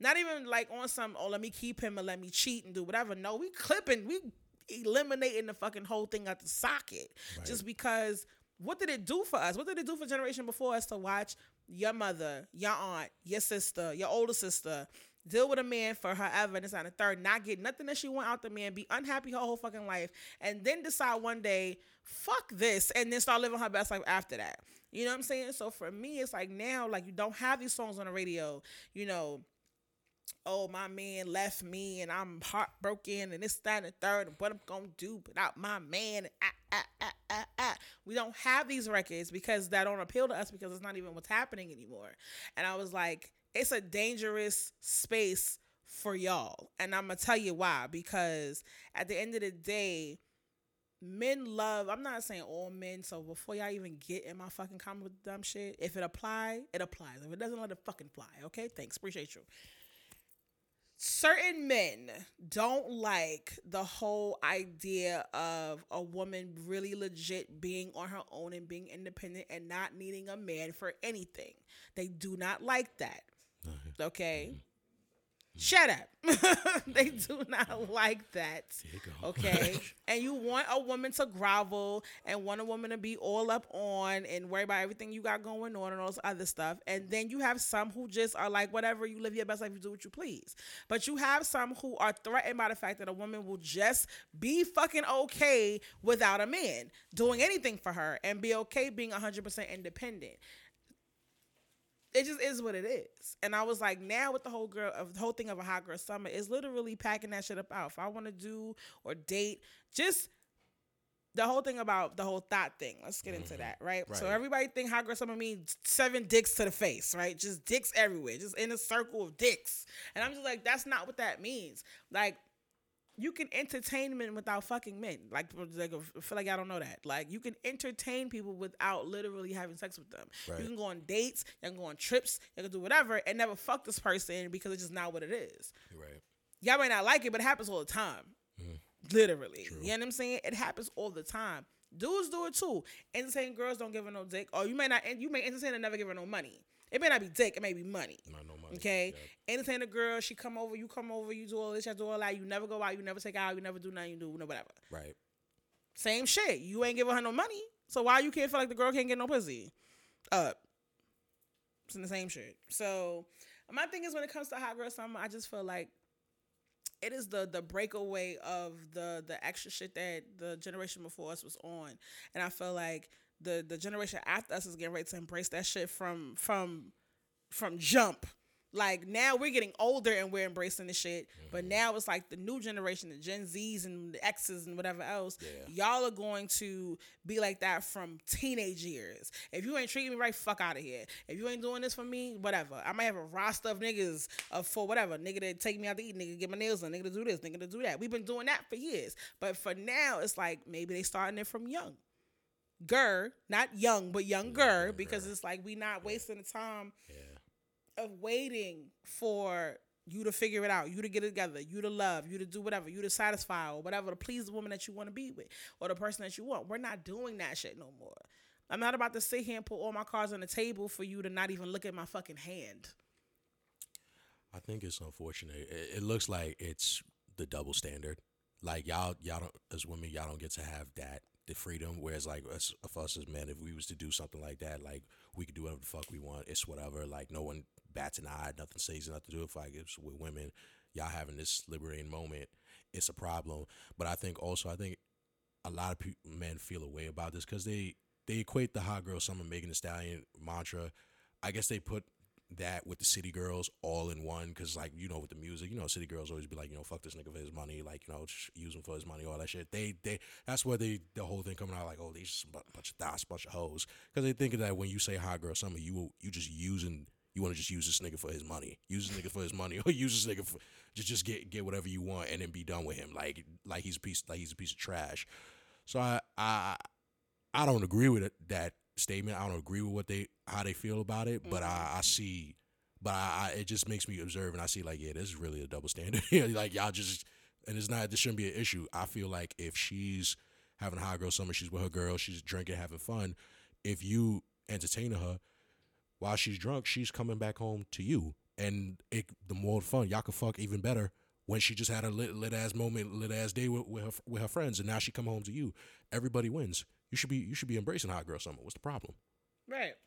Not even like on some, oh, let me keep him and let me cheat and do whatever. No, we clipping, we eliminating the fucking whole thing out the socket. Just because what did it do for us? What did it do for generation before us to watch your mother, your aunt, your sister, your older sister deal with a man for forever and this and the third, not get nothing that she want out the man, be unhappy her whole fucking life, and then decide one day, fuck this, and then start living her best life after that. You know what I'm saying? So for me, it's like now, like you don't have these songs on the radio, you know oh, my man left me and I'm heartbroken and this, that, and the third, and what I'm gonna do without my man. Ah, ah, ah, ah, ah. We don't have these records because that don't appeal to us because it's not even what's happening anymore. And I was like, it's a dangerous space for y'all. And I'm gonna tell you why. Because at the end of the day, men love i'm not saying all men so before y'all even get in my fucking comment with dumb shit if it apply it applies if it doesn't let it fucking fly okay thanks appreciate you certain men don't like the whole idea of a woman really legit being on her own and being independent and not needing a man for anything. They do not like that. Okay mm-hmm. Shut up. they do not like that. Okay. and you want a woman to grovel and want a woman to be all up on and worry about everything you got going on and all this other stuff. And then you have some who just are like, whatever, you live your best life, you do what you please. But you have some who are threatened by the fact that a woman will just be fucking okay without a man doing anything for her and be okay being 100% independent it just is what it is. And I was like, now with the whole girl of the whole thing of a hot girl summer is literally packing that shit up out. If I want to do or date, just the whole thing about the whole thought thing. Let's get into mm-hmm. that, right? So everybody think hot girl summer means seven dicks to the face, right? Just dicks everywhere, just in a circle of dicks. And I'm just like, that's not what that means. Like you can entertain men without fucking men. Like, like I feel like I don't know that. Like, you can entertain people without literally having sex with them. Right. You can go on dates, you can go on trips, you can do whatever, and never fuck this person because it's just not what it is. Right. Y'all might not like it, but it happens all the time. Mm-hmm. Literally. You know what I'm saying? It happens all the time. Dudes do it too. Entertain girls don't give her no dick. Or you may not you may entertain and never give her no money. It may not be dick, it may be money. Not no money. Okay. Entertain a girl, she come over, you come over, you do all this, you do all that. You never go out, you never take out, you never do nothing, you do no whatever. Right. Same shit. You ain't giving her no money. So why you can't feel like the girl can't get no pussy? Uh it's in the same shit. So my thing is when it comes to hot girl summer, I just feel like it is the the breakaway of the the extra shit that the generation before us was on. And I feel like the the generation after us is getting ready to embrace that shit from from from jump. Like now we're getting older and we're embracing the shit. But mm-hmm. now it's like the new generation, the Gen Zs and the X's and whatever else. Y'all are going to be like that from teenage years. If you ain't treating me right, fuck out of here. If you ain't doing this for me, whatever. I might have a roster of niggas of for whatever. Nigga to take me out to eat, nigga to get my nails done, nigga to do this, nigga to do that. We've been doing that for years. But for now, it's like maybe they starting it from young. Ger, not young, but younger, because it's like we not wasting the time of waiting for you to figure it out, you to get it together, you to love, you to do whatever, you to satisfy or whatever to please the woman that you want to be with or the person that you want. We're not doing that shit no more. I'm not about to sit here and put all my cards on the table for you to not even look at my fucking hand. I think it's unfortunate. It, it looks like it's the double standard. Like y'all, y'all don't as women, y'all don't get to have that the freedom. Whereas like us, of us as men, if we was to do something like that, like we could do whatever the fuck we want. It's whatever. Like no one bats an eye, nothing says nothing to do. If like it's with women, y'all having this liberating moment, it's a problem. But I think also, I think a lot of pe- men feel a way about this because they they equate the hot girl summer Megan Thee Stallion mantra. I guess they put that with the city girls all in one because like you know with the music you know city girls always be like you know fuck this nigga for his money like you know use him for his money all that shit. They they that's where they the whole thing coming out like oh these just a bunch of thoughts bunch of hoes. Because they think that when you say hot girl summer you you just using you want to just use this nigga for his money. Use this nigga for his money or use this nigga for just just get get whatever you want and then be done with him. Like like he's a piece like he's a piece of trash. So I I I don't agree with it, that statement. I don't agree with what they how they feel about it, but I, mm-hmm. I see, but I, I it just makes me observe and I see like yeah, this is really a double standard. like y'all just and it's not this shouldn't be an issue. I feel like if she's having a high girl summer, she's with her girl, she's drinking, having fun. If you entertain her while she's drunk, she's coming back home to you, and it the more fun y'all can fuck even better when she just had a lit, lit ass moment, lit ass day with, with her with her friends, and now she come home to you. Everybody wins. You should be you should be embracing hot girl summer. What's the problem? Right.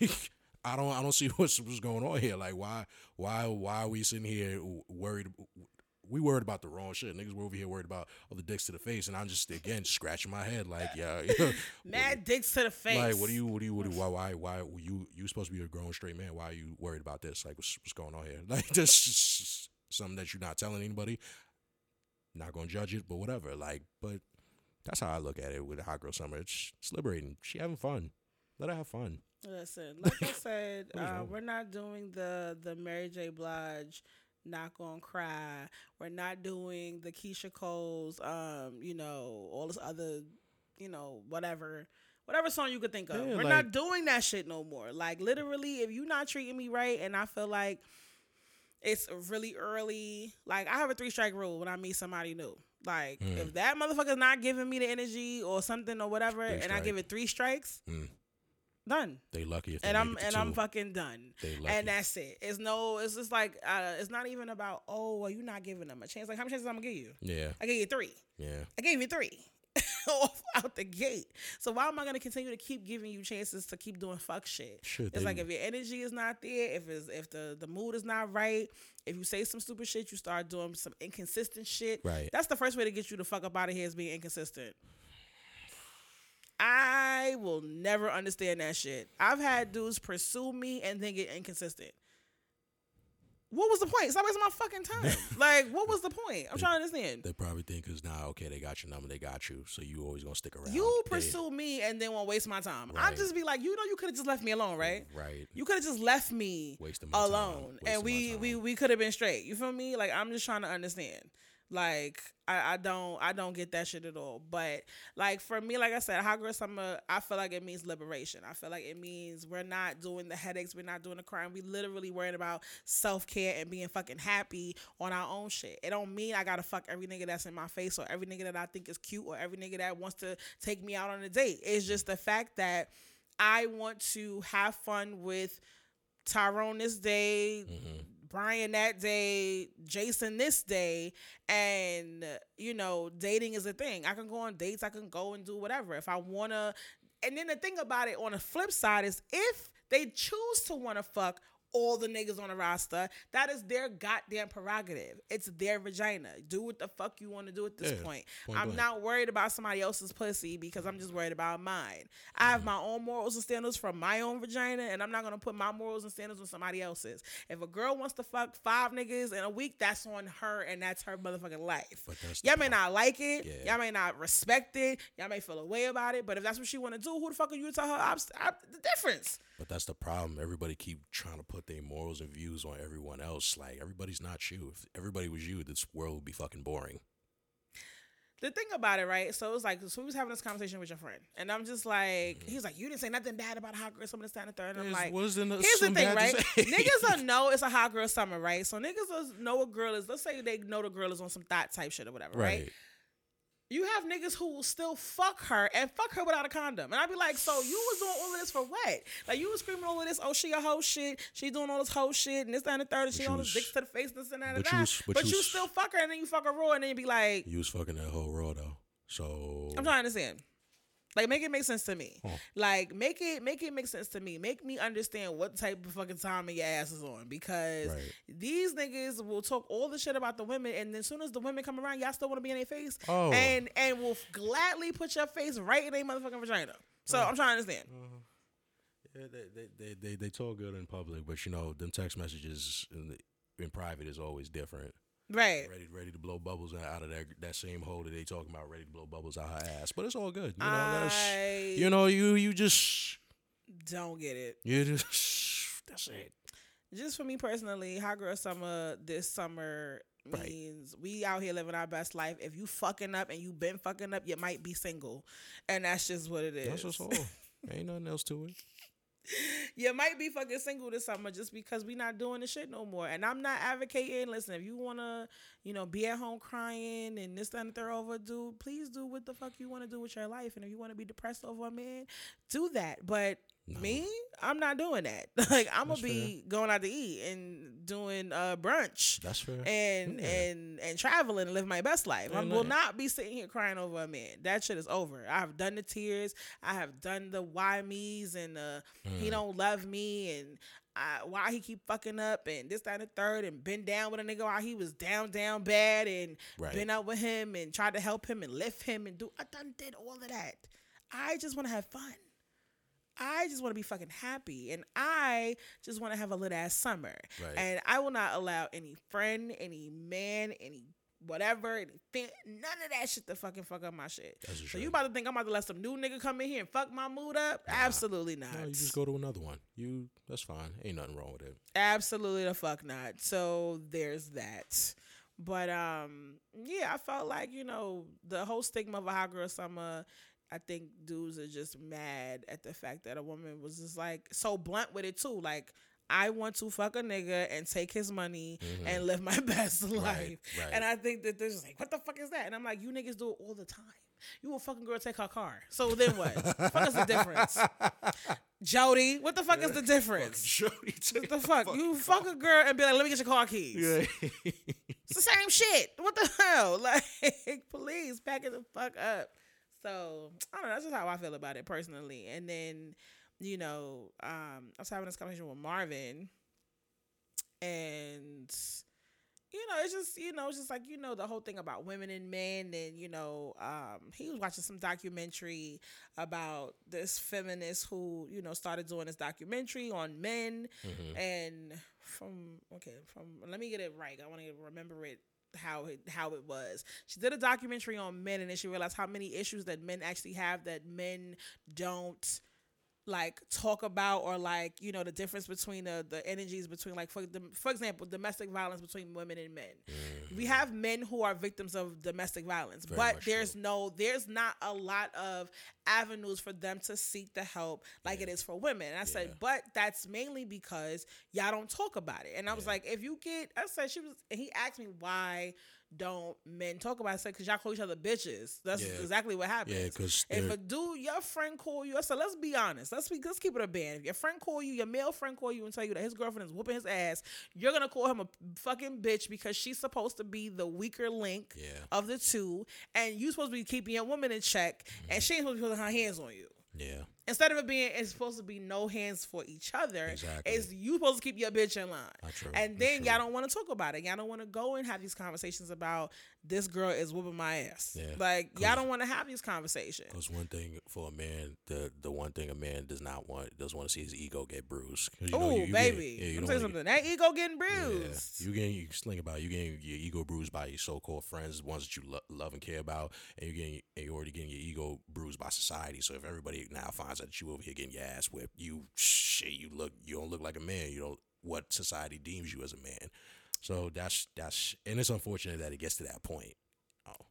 Like I don't I don't see what's what's going on here. Like why why why are we sitting here worried? We worried about the wrong shit. Niggas were over here worried about all the dicks to the face, and I'm just again scratching my head like yeah. Mad dicks to the face. Like what do you what do you what do why why why you you supposed to be a grown straight man? Why are you worried about this? Like what's what's going on here? Like this something that you're not telling anybody. Not gonna judge it, but whatever. Like, but that's how I look at it with a Hot Girl Summer. It's, it's liberating. She having fun. Let her have fun. Listen, like I said, uh, we're not doing the the Mary J. Blige not gonna cry. We're not doing the Keyshia Cole's, um, you know, all this other, you know, whatever. Whatever song you could think of. Yeah, We're like- not doing that shit no more. Like literally, if you're not treating me right and I feel like it's really early, like I have a three strike rule when I meet somebody new. Like Mm. if that motherfucker's not giving me the energy or something or whatever, Three and I give it three strikes, Mm. done They lucky if they and I'm and I'm fucking done. They lucky. And that's it. It's no. It's just like uh, it's not even about oh well you're not giving them a chance. Like how many chances I'm gonna give you? yeah, I gave you three. yeah. I gave you three off out the gate. So why am I gonna continue to keep giving you chances to keep doing fuck shit? Should It's like if your energy is not there, if it's if the the mood is not right, if you say some stupid shit, you start doing some inconsistent shit. Right. That's the first way to get you to fuck up out of here is being inconsistent. I will never understand that shit. I've had dudes pursue me and then get inconsistent. What was the point? Stop wasting my fucking time. like, what was the point? I'm trying to understand. They probably think because now, okay, they got your number, they got you, so you always gonna stick around. You They- pursue me and then won't waste my time. I'll just be like, you know, you could have just left me alone, right? right? You could have just left me Wasting my time. alone, and we we we could have been straight. You feel me? Like I'm just trying to understand. Like I, I don't I don't get that shit at all. But like for me, like I said, girl summer, I feel like it means liberation. I feel like it means we're not doing the headaches, we're not doing the crying. We literally worrying about self care and being fucking happy on our own shit. It don't mean I gotta fuck every nigga that's in my face or every nigga that I think is cute or every nigga that wants to take me out on a date. It's just the fact that I want to have fun with Tyrone this day, mm-hmm. Brian that day, Jason this day, and you know, dating is a thing. I can go on dates, I can go and do whatever if I wanna. And then the thing about it on the flip side is if they choose to wanna fuck all the niggas on the roster. That is their goddamn prerogative. It's their vagina. Do what the fuck you want to do at this Yeah, point. point I'm blank. not worried about somebody else's pussy because I'm just worried about mine. I have my own morals and standards from my own vagina, and I'm not gonna put my morals and standards on somebody else's. If a girl wants to fuck five niggas in a week, that's on her and that's her motherfucking life. But Y'all may not like it. Yeah. Y'all may not respect it. Y'all may feel a way about it. But if that's what she want to do, who the fuck are you to tell her obst- ob- the difference? But that's the problem. Everybody keep trying to put their morals and views on everyone else. Like everybody's not you. If everybody was you, this world would be fucking boring. The thing about it, right? So it was like, so we was having this conversation with your friend, and I'm just like, Mm-hmm. he was like, you didn't say nothing bad about hot girl summer this time and third. And I'm like, what is in the, Here's the thing, right? niggas will know it's a hot girl summer, right? So niggas know a girl is. Let's say they know the girl is on some thought type shit or whatever, right? right. You have niggas who will still fuck her and fuck her without a condom, and I'd be like, so you was doing all of this for what? Like you was screaming all of this, oh she a hoe shit, she doing all this hoe shit, and this that, and the third, and she on this dicks to the face, this and that, and that. you was- but but you you was- still fuck her, and then you fuck her raw, and then you be like, You was fucking that whole raw though. So I'm trying to understand. Like make it make sense to me. Huh. Like make it make it make sense to me. Make me understand what type of fucking time your ass is on because Right. these niggas will talk all the shit about the women and then as soon as the women come around, y'all still want to be in their face Oh. and and will gladly put your face right in their motherfucking vagina. So I'm trying to understand. Mm-hmm. Yeah, they, they, they, they, they talk good in public, but you know, them text messages in, the, in private is always different. Right. Ready, ready to blow bubbles out of that that same hole that they talking about. Ready to blow bubbles out of her ass, but it's all good. You know, I you know, you you just don't get it. you just that's it. just for me personally, hot girl summer this summer Right. means we out here living our best life. If you fucking up and you been fucking up, you might be single, and that's just what it is. That's just all. Ain't nothing else to it. you might be fucking single this summer just because we not doing the shit no more. And I'm not advocating. Listen, if you wanna, you know, be at home crying and this that, and the third over, do please do what the fuck you want to do with your life. And if you want to be depressed over a man, do that. But No. me, I'm not doing that. like I'm That's gonna be going out to eat and doing uh brunch That's fair. and Yeah. and and traveling and live my best life. I will not be sitting here crying over a man. That shit is over. I have done the tears. I have done the why me's and uh Mm. he don't love me and I, why he keep fucking up and this that and the third and been down with a nigga while he was down down bad and Right. been out with him and tried to help him and lift him and do I done did all of that. I just want to have fun. I just want to be fucking happy and I just want to have a lit ass summer. Right. And I will not allow any friend, any man, any whatever, anything, none of that shit to fucking fuck up my shit. That's So true. you about to think I'm about to let some new nigga come in here and fuck my mood up? Absolutely not. No, you just go to another one. You that's fine. Ain't nothing wrong with it. Absolutely the fuck not. So there's that. But um, yeah, I felt like you know the whole stigma of a hot girl summer. I think dudes are just mad at the fact that a woman was just like so blunt with it too. Like I want to fuck a nigga and take his money and live my best life. Mm-hmm. right. And I think that they're just like, what the fuck is that? And I'm like, you niggas do it all the time. You a fucking girl take her car. So then what? fuck is the difference? Jody, what the fuck is the difference? Jody What the fuck? You fuck a girl and be like, let me get your car keys. Yeah. It's the same shit. What the hell? Like, please pack it the fuck up. So I don't know. That's just how I feel about it personally. And then, you know, um, I was having this conversation with Marvin, and you know, it's just you know, it's just like you know the whole thing about women and men, and you know, um, he was watching some documentary about this feminist who you know started doing this documentary on men, and from okay, from let me get it right. I want to remember it how it how it was. She did a documentary on men, and then she realized how many issues that men actually have that men don't like talk about or like you know the difference between the, the energies between like for the, for example domestic violence between women and men. We mm-hmm. have men who are victims of domestic violence Very but there's so. no there's not a lot of avenues for them to seek the help like it is for women. And i said but that's mainly because y'all don't talk about it. And i was like if you get i said she was and he asked me why don't men talk about sex because y'all call each other bitches that's Yeah. exactly what happens Yeah, because if a dude, your friend call you, said, let's be honest. Let's be let's keep it a band. If your friend call you, your male friend call you and tell you that his girlfriend is whooping his ass, you're gonna call him a fucking bitch because she's supposed to be the weaker link Yeah. of the two, and you supposed to be keeping your woman in check, and mm-hmm. she ain't supposed to be putting her hands on you. yeah. Instead of it being, it's supposed to be no hands for each other. Exactly. It's you supposed to keep your bitch in line. And then y'all don't want to talk about it. Y'all don't want to go and have these conversations about this girl is whooping my ass. Yeah. Like y'all don't want to have these conversations. Because one thing for a man, the the one thing a man does not want doesn't want to see his ego get bruised. Oh, baby. get- yeah, you I'm don't saying wanna something. That ego getting get- yeah, bruised. you getting you think about you getting your ego bruised by your so called friends, ones that you lo- love and care about, and you getting and you're already getting your ego bruised by society. So if everybody now finds out that you over here getting your ass whipped, you shit, you look you don't look like a man. You don't what society deems you as a man. So that's that's and it's unfortunate that it gets to that point. Oh,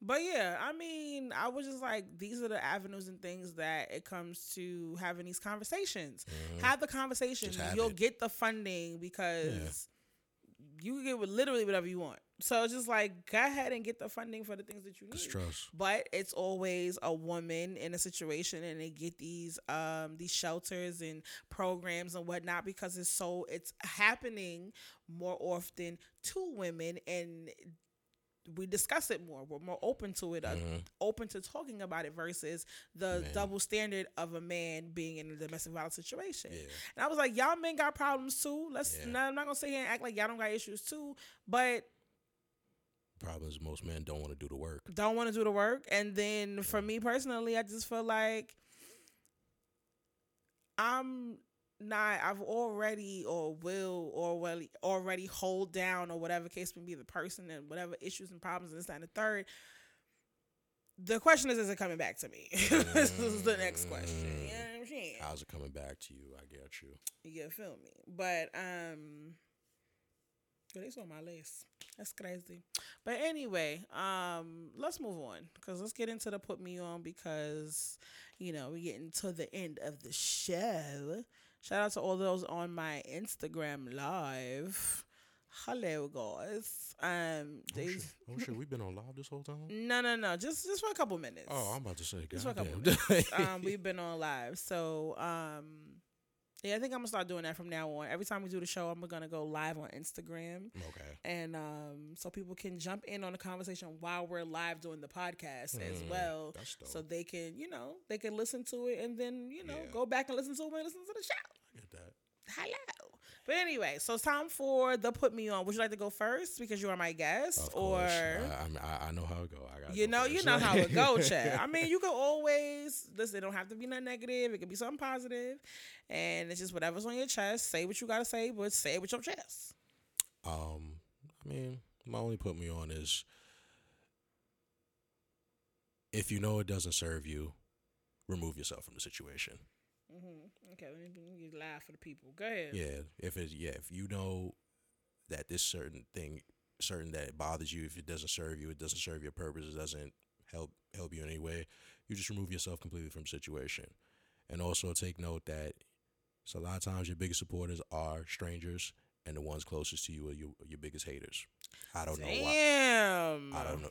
But yeah, I mean, I was just like, these are the avenues and things that it comes to having these conversations. mhm. Have the conversation. Have You'll it. get the funding because you can get with literally whatever you want. So it's just like, go ahead and get the funding for the things that you need. trust. But it's always a woman in a situation, and they get these um these shelters and programs and whatnot because it's so it's happening more often to women, and we discuss it more. We're more open to it, uh, Mhm. open to talking about it versus the Man. double standard of a man being in a domestic violence situation. Yeah. And I was like, y'all men got problems too. Let's. Yeah. Nah, I'm not gonna sit here and act like y'all don't got issues too, but Problem is most men don't want to do the work. don't want to do the work. And then for me personally, I just feel like I'm not. I've already or will or already already hold down or whatever case may be the person and whatever issues and problems and this that, and the third. The question is, is it coming back to me? this is the next question. You know what I'm saying? How's it coming back to you? I get you. You feel me? But um Yo, they saw my lace. That's crazy. But anyway, um, let's move on because let's get into the put me on because you know we're getting to the end of the show. Shout out to all those on my Instagram live. Hello, guys. Um, Oh shit. oh shit, we've been on live this whole time. no, no, no, just just for a couple minutes. Oh, I'm about to say, Just for a couple goddamn. um, we've been on live. So, um, yeah, I think I'm gonna start doing that from now on. Every time we do the show, I'm gonna go live on Instagram, okay. and um, so people can jump in on the conversation while we're live doing the podcast as Mm, well. That's dope. So they can, you know, they can listen to it and then, you know, Yeah. go back and listen to it and listen to the show. I get that. Hello. But anyway, so it's time for the put me on. Would you like to go first because you are my guest, Of or. I, I, I, I know how it go. I got you know, you know how it go, Chad. I mean, you can always listen. It don't have to be nothing negative. It could be something positive, and it's just whatever's on your chest. Say what you gotta say, but say it with your chest. Um, I mean, my only put me on is if you know it doesn't serve you, remove yourself from the situation. Mm-hmm. Okay, let me, let for the people. Go ahead. Yeah, if it's yeah, if you know that this certain thing, certain that bothers you, if it doesn't serve you, it doesn't serve your purpose, it doesn't help help you in any way, you just remove yourself completely from the situation. And also take note that so a lot of times your biggest supporters are strangers, and the ones closest to you are your your biggest haters. I don't know why. Damn. I don't know.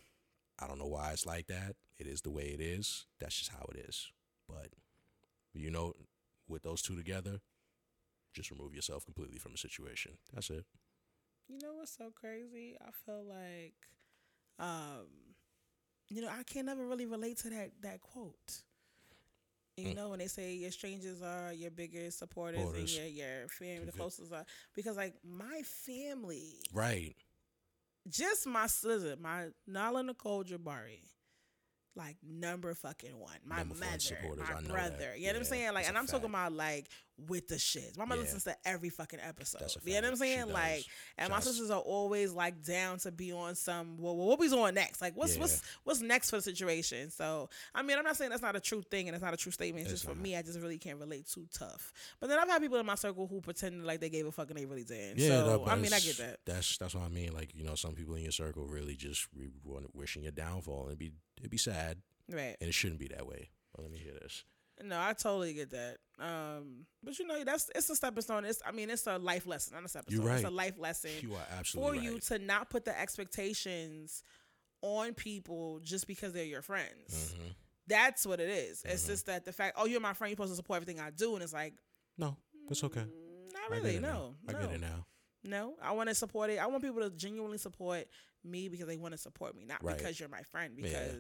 I don't know why it's like that. It is the way it is. That's just how it is. But you know, with those two together, just remove yourself completely from the situation. That's it. You know what's so crazy? I feel like, um, you know, I can never really relate to that that quote. You Mm. know, when they say your strangers are your biggest supporters, Supporters. and your your family, the closest are because like my family, Right. just my sister, my Nala Nicole Jabari, like number fucking one. My Number mother, my brother. You know what I'm saying? Like, and I'm talking about like with the shits. My mother Yeah. listens to every fucking episode. You know what I'm saying? Like, and my sisters are always like down to be on some. Well, what we on next? Like, what's Yeah. what's what's next for the situation? So, I mean, I'm not saying that's not a true thing and it's not a true statement. It's It's just for me, I just really can't relate too tough. But then I've had people in my circle who pretended like they gave a fuck and they really didn't. Yeah. so no, I mean, I get that. That's that's what I mean. Like you know, some people in your circle really just re- wishing your downfall, and it'd be it'd be sad, Right. and it shouldn't be that way. But let me hear this. No, I totally get that. Um, but you know, that's it's a stepping stone. It's I mean, it's a life lesson, not a stepping You're stone. It's a life lesson You are absolutely for absolutely you to not put the expectations on people just because they're your friends. Mhm. That's what it is. It's Mhm. just that the fact, oh, you're my friend, you're supposed to support everything I do, and it's like, No, it's okay. mm, not really. it No. I no, get it now. no. I want to support it. I want people to genuinely support me because they want to support me, not Right. because you're my friend. Yeah.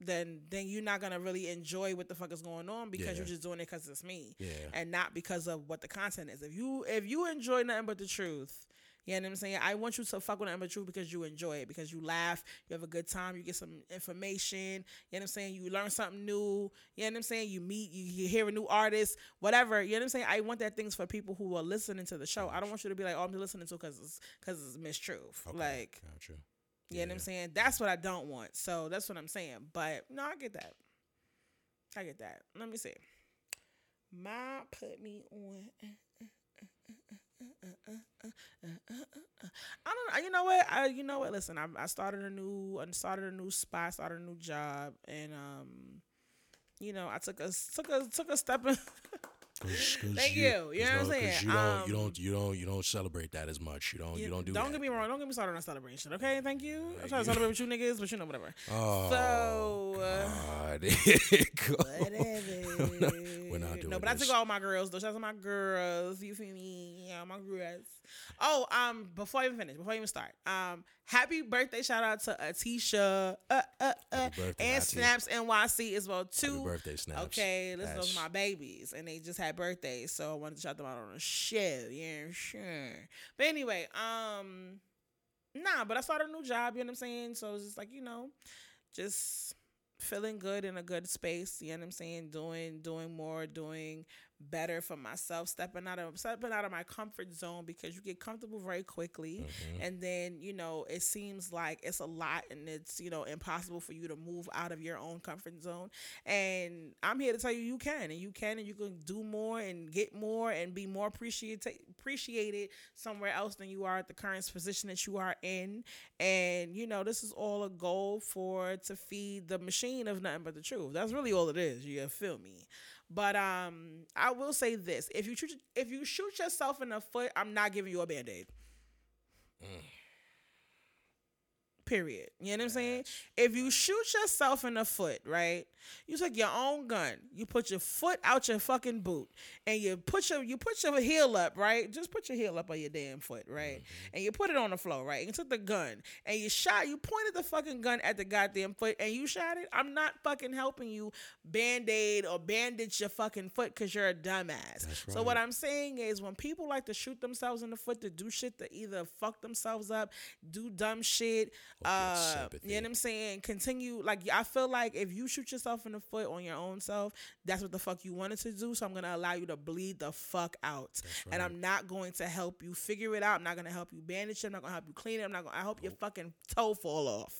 Then then you're not gonna really enjoy what the fuck is going on because Yeah. you're just doing it because it's me Yeah. and not because of what the content is. If you if you enjoy nothing but the truth, you know what I'm saying? I want you to fuck with nothing but the truth because you enjoy it, because you laugh, you have a good time, you get some information, you know what I'm saying? You learn something new, you know what I'm saying? You meet, you, you hear a new artist, whatever, you know what I'm saying? I want that things for people who are listening to the show. I don't want you to be like, oh, I'm listening to because it's, cause it's mistruth. Okay, Like, gotcha. You know what I'm saying? That's what I don't want. So that's what I'm saying. But no, I get that. I get that. Let me see. My put me on. I don't know. You know what? I you know what? Listen, I, I started a new I started a new spot, started a new job, and um, you know, I took a took a took a step in. 'Cause- 'cause Thank you. You know 'cause what I'm saying? You don't, you Um, don't, you don't, you don't celebrate that as much. You don't, you, don't do. Don't that. get me wrong. Don't get me started on celebration. Okay, thank you. I'm Thank trying to celebrate with you niggas, but you know whatever. Oh, So, uh, God. Go. Whatever. We're not doing No, but I took all my girls. Though shout out to my girls. You feel me? Yeah, my girls. Oh, um, before I even finish, before I even start, um, happy birthday! Shout out to Atisha, uh, uh, uh, and Snaps NYC as well too. Happy birthday, Snaps. Okay, listen, those are my babies, and they just had birthdays, so I wanted to shout them out on the show. Yeah, sure. But anyway, um, nah, but I started a new job. You know what I'm saying? So it's just like you know, just feeling good in a good space. You know what I'm saying? Doing, doing more, doing better for myself. Stepping out of stepping out of my comfort zone because you get comfortable very quickly, Mm-hmm. and then you know it seems like it's a lot and it's you know impossible for you to move out of your own comfort zone. And I'm here to tell you, you can, and you can, and you can do more and get more and be more appreciated appreciated somewhere else than you are at the current position that you are in. And you know, this is all a goal for to feed the machine of nothing but the truth. That's really all it is. You feel me? But um, I will say this: if you shoot, if you shoot yourself in the foot, I'm not giving you a band aid. Period. You know what I'm saying? If you shoot yourself in the foot, right? You take your own gun. You put your foot out your fucking boot, and you put your you put your heel up, right? Just put your heel up on your damn foot, right? Mm-hmm. And you put it on the floor, right? And you took the gun and you shot. You pointed the fucking gun at the goddamn foot, and you shot it. I'm not fucking helping you band aid or bandage your fucking foot because you're a dumbass. That's So what. I'm saying is, when people like to shoot themselves in the foot to do shit to either fuck themselves up, do dumb shit, uh, you know what I'm saying? Continue like I feel like if you shoot yourself in the foot on your own self, that's what the fuck you wanted to do. So I'm gonna allow you to bleed the fuck out, and I'm not going to help you figure it out. I'm not gonna help you bandage it. I'm not gonna help you clean it. I'm not gonna. I hope your fucking toe fall off.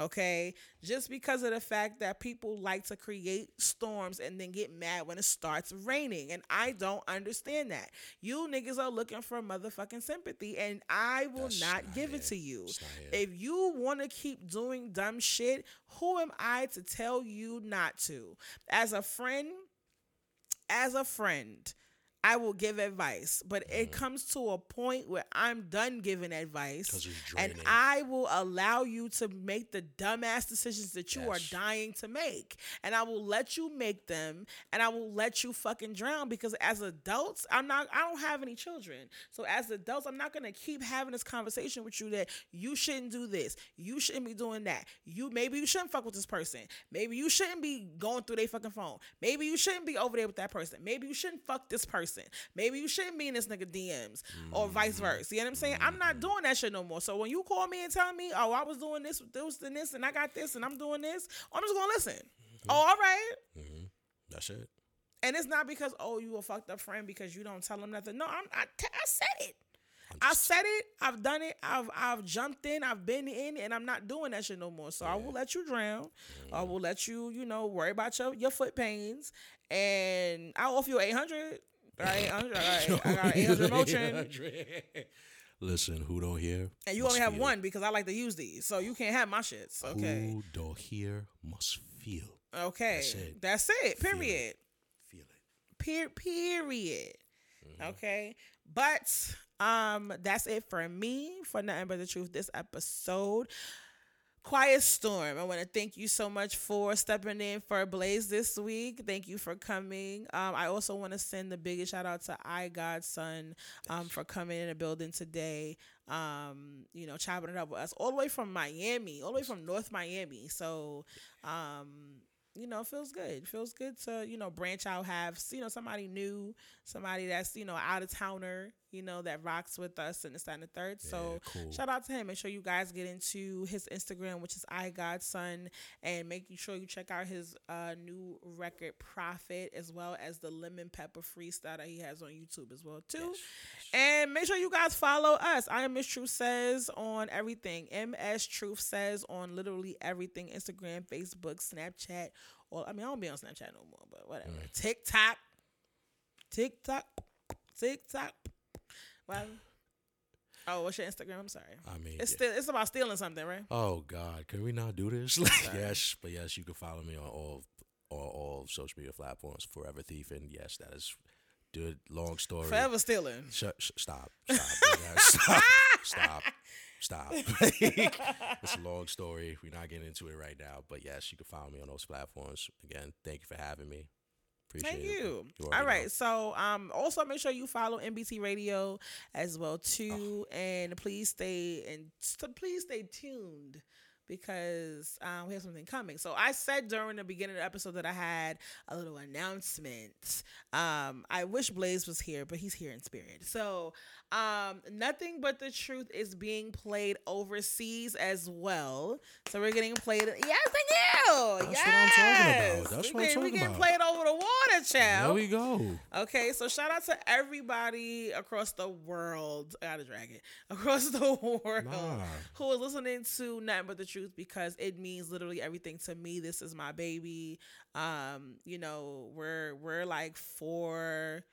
Okay, just because of the fact that people like to create storms and then get mad when it starts raining, and I don't understand that. You niggas are looking for motherfucking sympathy, and I will That's not not give it it. to you. If you want to keep doing dumb shit, who am I to tell you not to? As a friend, as a friend, I will give advice, but it comes to a point where I'm done giving advice, Mm. and. I will allow you to make the dumbass decisions that you are dying to make, and I will let you make them, and I will let you fucking drown because as adults, I'm not, I don't have any children, so as adults, I'm not gonna keep having this conversation with you that you shouldn't do this, you shouldn't be doing that, you maybe you shouldn't fuck with this person, maybe you shouldn't be going through their fucking phone, maybe you shouldn't be over there with that person, maybe you shouldn't fuck this person, maybe you shouldn't be in this nigga DMs or mm-hmm. vice versa. You know what I'm saying? I'm not mm-hmm. doing that shit no more. So when you call me and tell me, oh, I was doing this, with this, and this, and I got this, and I'm doing this, I'm just gonna listen. Oh, all right. That's it. And it's not because oh you a fucked up friend because you don't tell them nothing. No, I'm I, t- I said it. I said it. I've done it. I've I've jumped in. I've been in, and I'm not doing that shit no more. So I will let you drown. I will let you, you know, worry about your your foot pains, and I'll offer you eight hundred. Right, 800, all right. I got hundred Motrin, Listen, who don't hear? and you only have feel. one because I like to use these, so you can't have my shits. Okay, Who don't hear must feel. okay, That's it. That's it. Feel it. Period. Feel it. Per- period. Mm-hmm. Okay. But um that's it for me for nothing but the truth this episode. Quiet Storm. I want to thank you so much for stepping in for Blaze this week. Thank you for coming. Um, I also want to send the biggest shout out to I Godson um, for coming in the building today. Um, you know, chopping it up with us all the way from Miami, all the way from North Miami. So, um, you know, feels good. Feels good to, you know, branch out, have, you know, somebody new, somebody that's, you know, out of towner, you know, that rocks with us and this, that, and the third. so cool. shout out to him. Make sure you guys get into his Instagram, which is I Godson, and make sure you check out his uh, new record, Profit, as well as the Lemon Pepper Freestyle that he has on YouTube as well, too. And make sure you guys follow us. I am Miss Truth Says on everything. MS Truth Says on literally everything Instagram, Facebook, Snapchat. Well, I mean, I don't be on Snapchat no more, but whatever. TikTok, TikTok, TikTok. Well, oh, what's your Instagram? I'm sorry. I mean, It's yeah. still it's about stealing something, right? Oh God, can we not do this? yes, but yes, you can follow me on all all, all social media platforms. Forever Thief, and yes, that is dude. Long story. Forever stealing. Sh- sh- stop. Stop. Stop. Stop. Stop. it's a long story. We're not getting into it right now. But yes, you can follow me on those platforms. Again, thank you for having me. Appreciate Thank you. All right. know. So, um, also make sure you follow NBT Radio as well too, and please stay and st- please stay tuned because um, we have something coming. So I said during the beginning of the episode that I had a little announcement. Um, I wish Blaze was here, but he's here in spirit. So, um, nothing but the truth is being played overseas as well. So we're getting played. Yes, thank you. That's yes. what I'm talking about. That's we what I'm getting- we talking getting about. played over the water, child. There we go. Okay, so shout out to everybody across the world. I gotta drag it across the world Nah. who is listening to nothing but the truth because it means literally everything to me. This is my baby. Um, you know, we're we're like four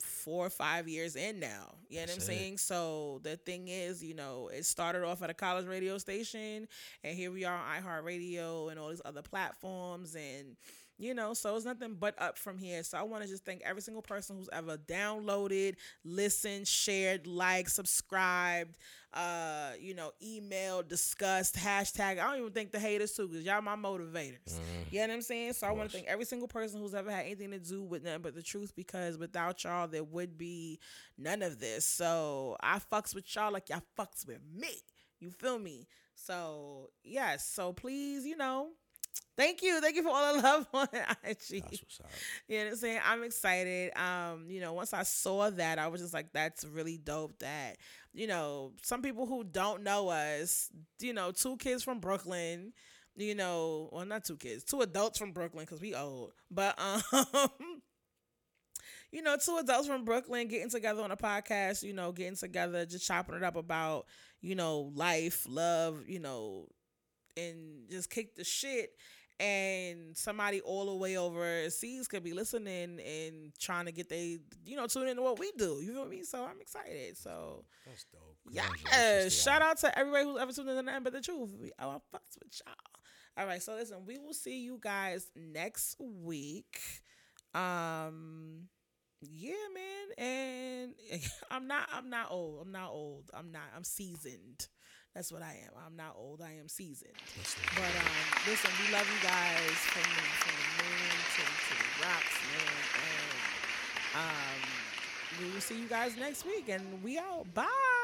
four or five years in now. You know what I'm That's it. saying? So the thing is, you know, it started off at a college radio station and here we are on iHeartRadio and all these other platforms and you know, so it's nothing but up from here. So I want to just thank every single person who's ever downloaded, listened, shared, liked, subscribed, uh, you know, emailed, discussed, hashtag. I don't even think the haters too, because y'all my motivators. You know what I'm saying? So I want to thank every single person who's ever had anything to do with nothing but the truth, because without y'all, there would be none of this. So I fucks with y'all like y'all fucks with me. You feel me? So yes. So please, you know, thank you, thank you for all the love on IG. That's what's up. You know what I'm saying? I'm excited. Um, you know, once I saw that, I was just like, that's really dope that, you know, some people who don't know us, you know, two kids from Brooklyn, you know, well, not two kids, two adults from Brooklyn, because we old, but, um, you know, two adults from Brooklyn getting together on a podcast, you know, getting together, just chopping it up about, you know, life, love, you know, and just kick the shit and somebody all the way overseas could be listening and trying to get they you know tune into what we do. You feel me? So i'm excited. So That's dope. yes shout out to everybody who's ever tuned in to but the truth. We oh, I fucks with y'all. All right. So listen we will see you guys next week. Um yeah man. And i'm not i'm not old. I'm not old. I'm not i'm seasoned that's what I am. I'm not old. I am seasoned. But um, listen, we love you guys from the, from the moon to, to the rocks, man. And um, we will see you guys next week. And we out. Bye.